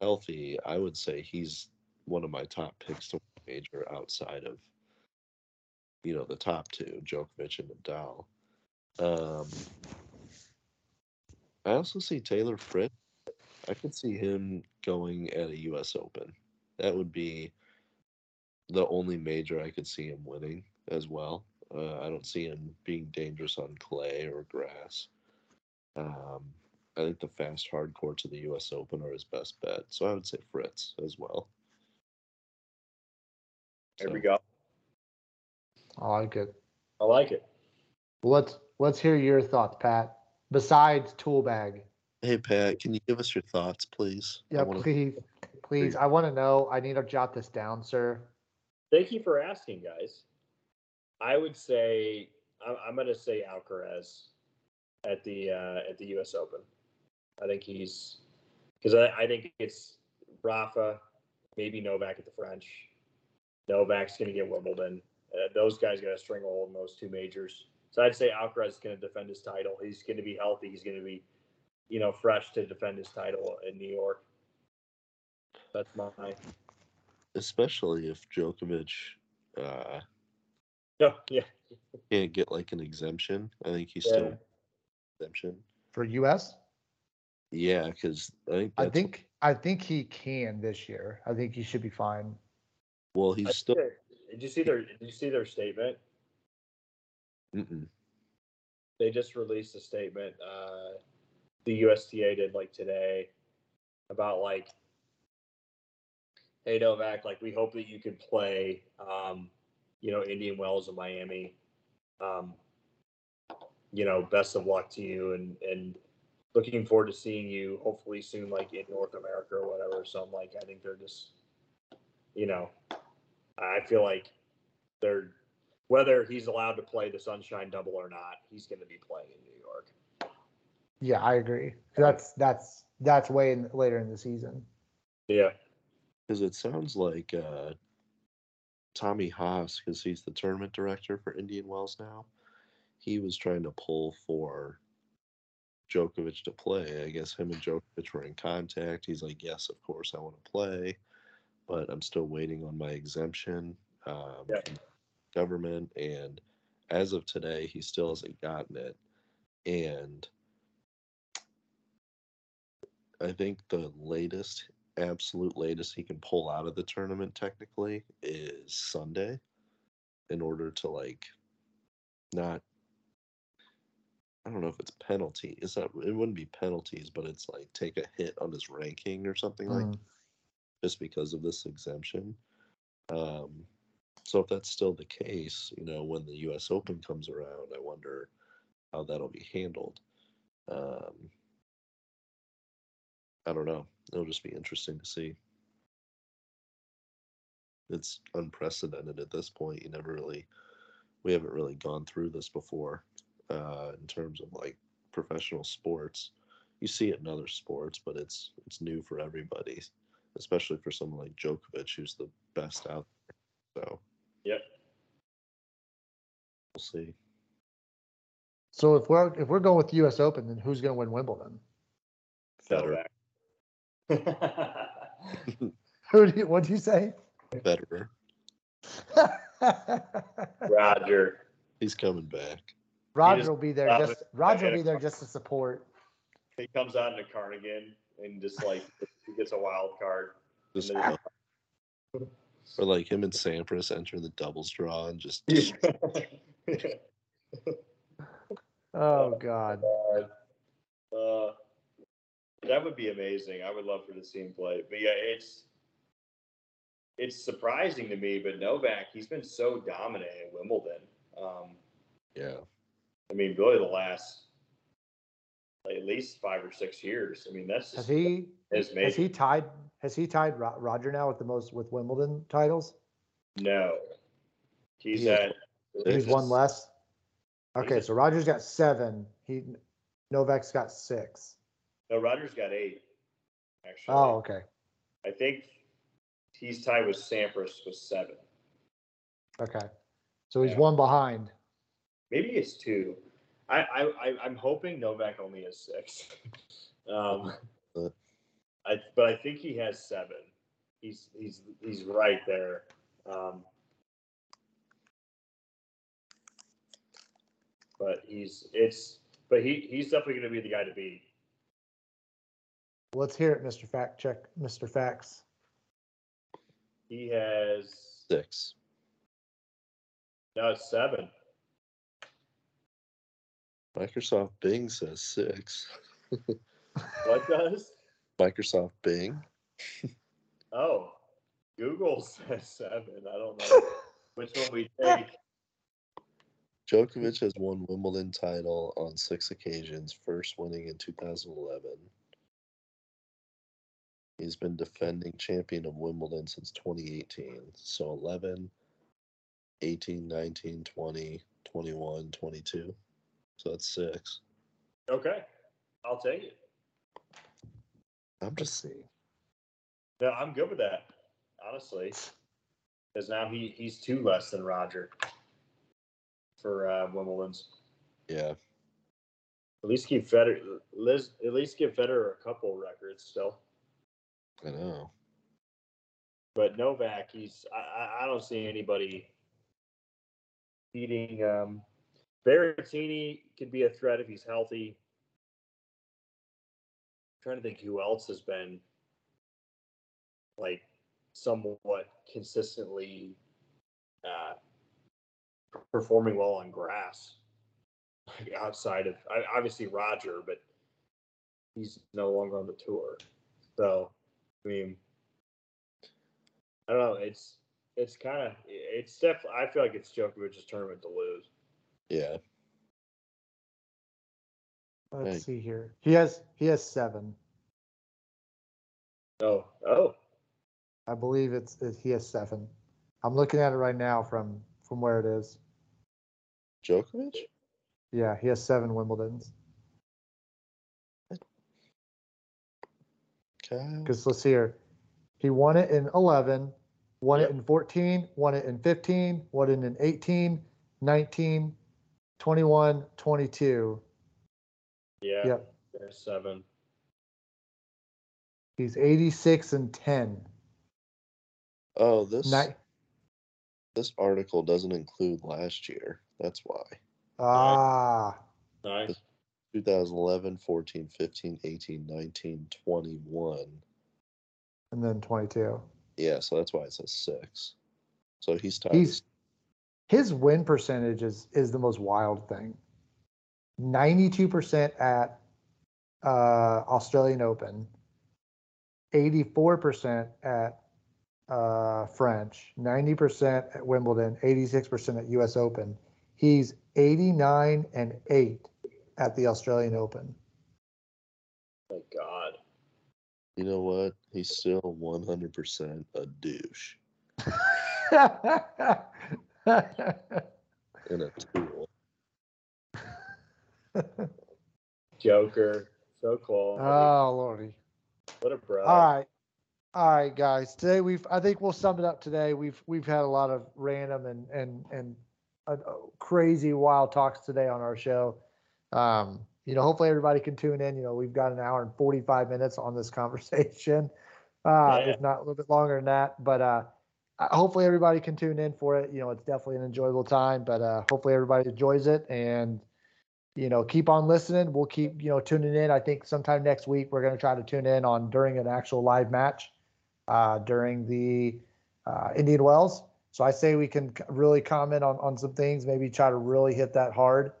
healthy, I would say he's one of my top picks to major outside of, you know, the top two, Djokovic and Nadal. Um, I also see Taylor Fritz. I could see him going at a U.S. Open. That would be the only major I could see him winning as well. Uh, I don't see him being dangerous on clay or grass. Um, I think the fast hard courts of the U.S. Open are his best bet. So I would say Fritz as well. There we go. I like it. I like it. Let's let's hear your thoughts, Pat. Besides tool bag, Hey Pat, can you give us your thoughts, please? Yeah, wanna- please, please. I want to know. I need to jot this down, sir. Thank you for asking, guys. I would say I'm, I'm going to say Alcaraz at the uh, at the U.S. Open. I think he's because I, I think it's Rafa, maybe Novak at the French. Novak's going to get Wimbledon. Uh, those guys got to string a hole in those two majors. So I'd say Alcaraz is going to defend his title. He's going to be healthy. He's going to be, you know, fresh to defend his title in New York. That's my. especially if Djokovic uh, No, yeah, can't get like an exemption. I think he's yeah. still exemption. For US, Yeah, because I think I that's, think I think he can this year. I think he should be fine. well he's think still. Did you see their? Did you see their statement? Mm-mm. They just released a statement. Uh, the USTA did like today about like, hey Novak, like we hope that you can play, um, you know, Indian Wells in Miami. Um, you know, best of luck to you, and and looking forward to seeing you hopefully soon, like in North America or whatever. So I'm like, I think they're just, you know, I feel like they're whether he's allowed to play the Sunshine Double or not, he's going to be playing in New York. Yeah, I agree. That's that's that's way in, later in the season. Yeah, Because it sounds like uh, Tommy Haas, because he's the tournament director for Indian Wells now, he was trying to pull for Djokovic to play. I guess him and Djokovic were in contact. He's like, yes, of course, I want to play, but I'm still waiting on my exemption um, Yeah. Government. And as of today, he still hasn't gotten it. And I think the latest, absolute latest he can pull out of the tournament technically is Sunday in order to like not I don't know if it's penalty. It's not it wouldn't be penalties, but it's like take a hit on his ranking or something like Mm. just because of this exemption. Um so if that's still the case, you know, when the US Open comes around, I wonder how that'll be handled. Um I don't know. It'll just be interesting to see. It's unprecedented at this point. You never really, we haven't really gone through this before uh, in terms of like professional sports. You see it in other sports, but it's it's new for everybody, especially for someone like Djokovic, who's the best out there. So Yep. we'll see. So if we're if we're going with the U.S. Open, then who's going to win Wimbledon? Federer, Novak. Who do you, what'd you say? Federer, Roger. he's coming back. Roger just- will be there. Roger- Just Roger will be there just to support. He comes out in a cardigan and just like he gets a wild card. Just And then- or like him and Sampras enter the doubles draw and just Oh God. God. Uh, that would be amazing. I would love for the see him play. But yeah, it's it's surprising to me. But Novak, he's been so dominant at Wimbledon. Um, yeah. I mean, really the last like, at least five or six years. I mean, that's Has he his has major. he tied has he tied Ro- Roger now with the most with Wimbledon titles? No, he's He at He's one less. Okay, so Roger's got seven. He Novak's got six. No, Roger's got eight. Actually, Oh, okay. I think he's tied with Sampras with seven. Okay. So he's Yeah. one behind. Maybe it's two. I, I, I I'm hoping Novak only has six. um. I but I think he has seven. He's he's he's right there. Um, but he's it's but he he's definitely going to be the guy to beat. Let's hear it, Mr. Fact Check, Mr. Facts. He has Six. no it's seven. Microsoft Bing says six. What does? Microsoft Bing. Oh, Google says seven. I don't know which one we take. Djokovic has won Wimbledon title on six occasions, first winning in 2011. He's been defending champion of Wimbledon since 2018. So 11, 18, 19, 20, 21, 22. So that's six. Okay, I'll take it. I'm just see. No, I'm good with that, honestly. Because now he he's two less than Roger for uh, Wimbledon's. yeah. At least keep Federer. Liz, at least give Federer a couple records still. I know. But Novak, he's I, I- I don't see anybody beating. Um, Berrettini could be a threat if he's healthy. Trying to think who else has been like somewhat consistently uh, performing well on grass like outside of obviously Roger, but he's no longer on the tour. So, I mean, I don't know. It's it's kind of it's definitely. I feel like it's Djokovic's tournament to lose. Yeah. Let's Hey. see here. He has he has seven. Oh, oh, I believe it's it, he has seven. I'm looking at it right now from from where it is. Djokovic? Yeah, he has seven Wimbledons. Kyle? Because let's see here. He won it in 11, won Yep. it in 14, won it in 15, won it in 18, 19, 21, 22. Yeah. Yep. There's seven. He's 86 and 10. Oh, this Ni- this article doesn't include last year. That's why. ah, Nice. 2011, 14, 15, 18, 19, 21. and then 22. Yeah, so that's why it says six. So he's tied. He's his win percentage is is the most wild thing. 92% at uh, Australian Open, 84% at uh, French, 90% at Wimbledon, 86% at US Open. He's 89 and 8 at the Australian Open. My God. you know what? He's still 100% a douche and a tool. Joker. So cool. oh, Lordy. what a bro. All right. All right, guys. Today we've I think we'll sum it up today. We've we've had a lot of random and and and uh, uh, crazy wild talks today on our show. Um, you know, hopefully everybody can tune in. You know, we've got an hour and 45 minutes on this conversation. Uh, Yeah. if not a little bit longer than that, but uh uh, hopefully everybody can tune in for it. You know, it's definitely an enjoyable time, but uh hopefully everybody enjoys it and you know, keep on listening. We'll keep, you know, tuning in. I think sometime next week we're going to try to tune in on during an actual live match uh, during the uh, Indian Wells. So I say we can really comment on, on some things, maybe try to really hit that hard.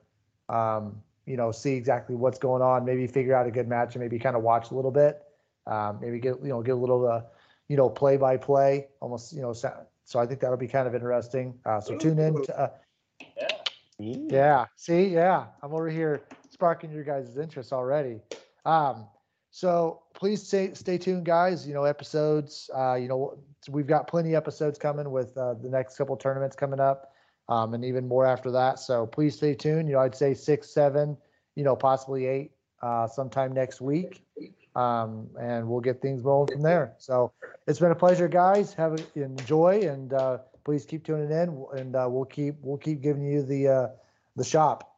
Um, you know, see exactly what's going on, maybe figure out a good match and maybe kind of watch a little bit. Um, maybe get, you know, get a little, uh, you know, play by play almost, you know, so, so I think that'll be kind of interesting. Uh, so tune in. To, uh, Yeah. See, yeah, I'm over here sparking your guys' interest already. Um, so please stay stay tuned, guys. You know, episodes. Uh, you know, we've got plenty of episodes coming with uh, the next couple tournaments coming up, um, and even more after that. So please stay tuned. You know, I'd say six, seven, you know, possibly eight, uh, sometime next week, um, and we'll get things rolling from there. So it's been a pleasure, guys. Have a, enjoy, and uh, please keep tuning in, and uh, we'll keep we'll keep giving you the uh, the shop.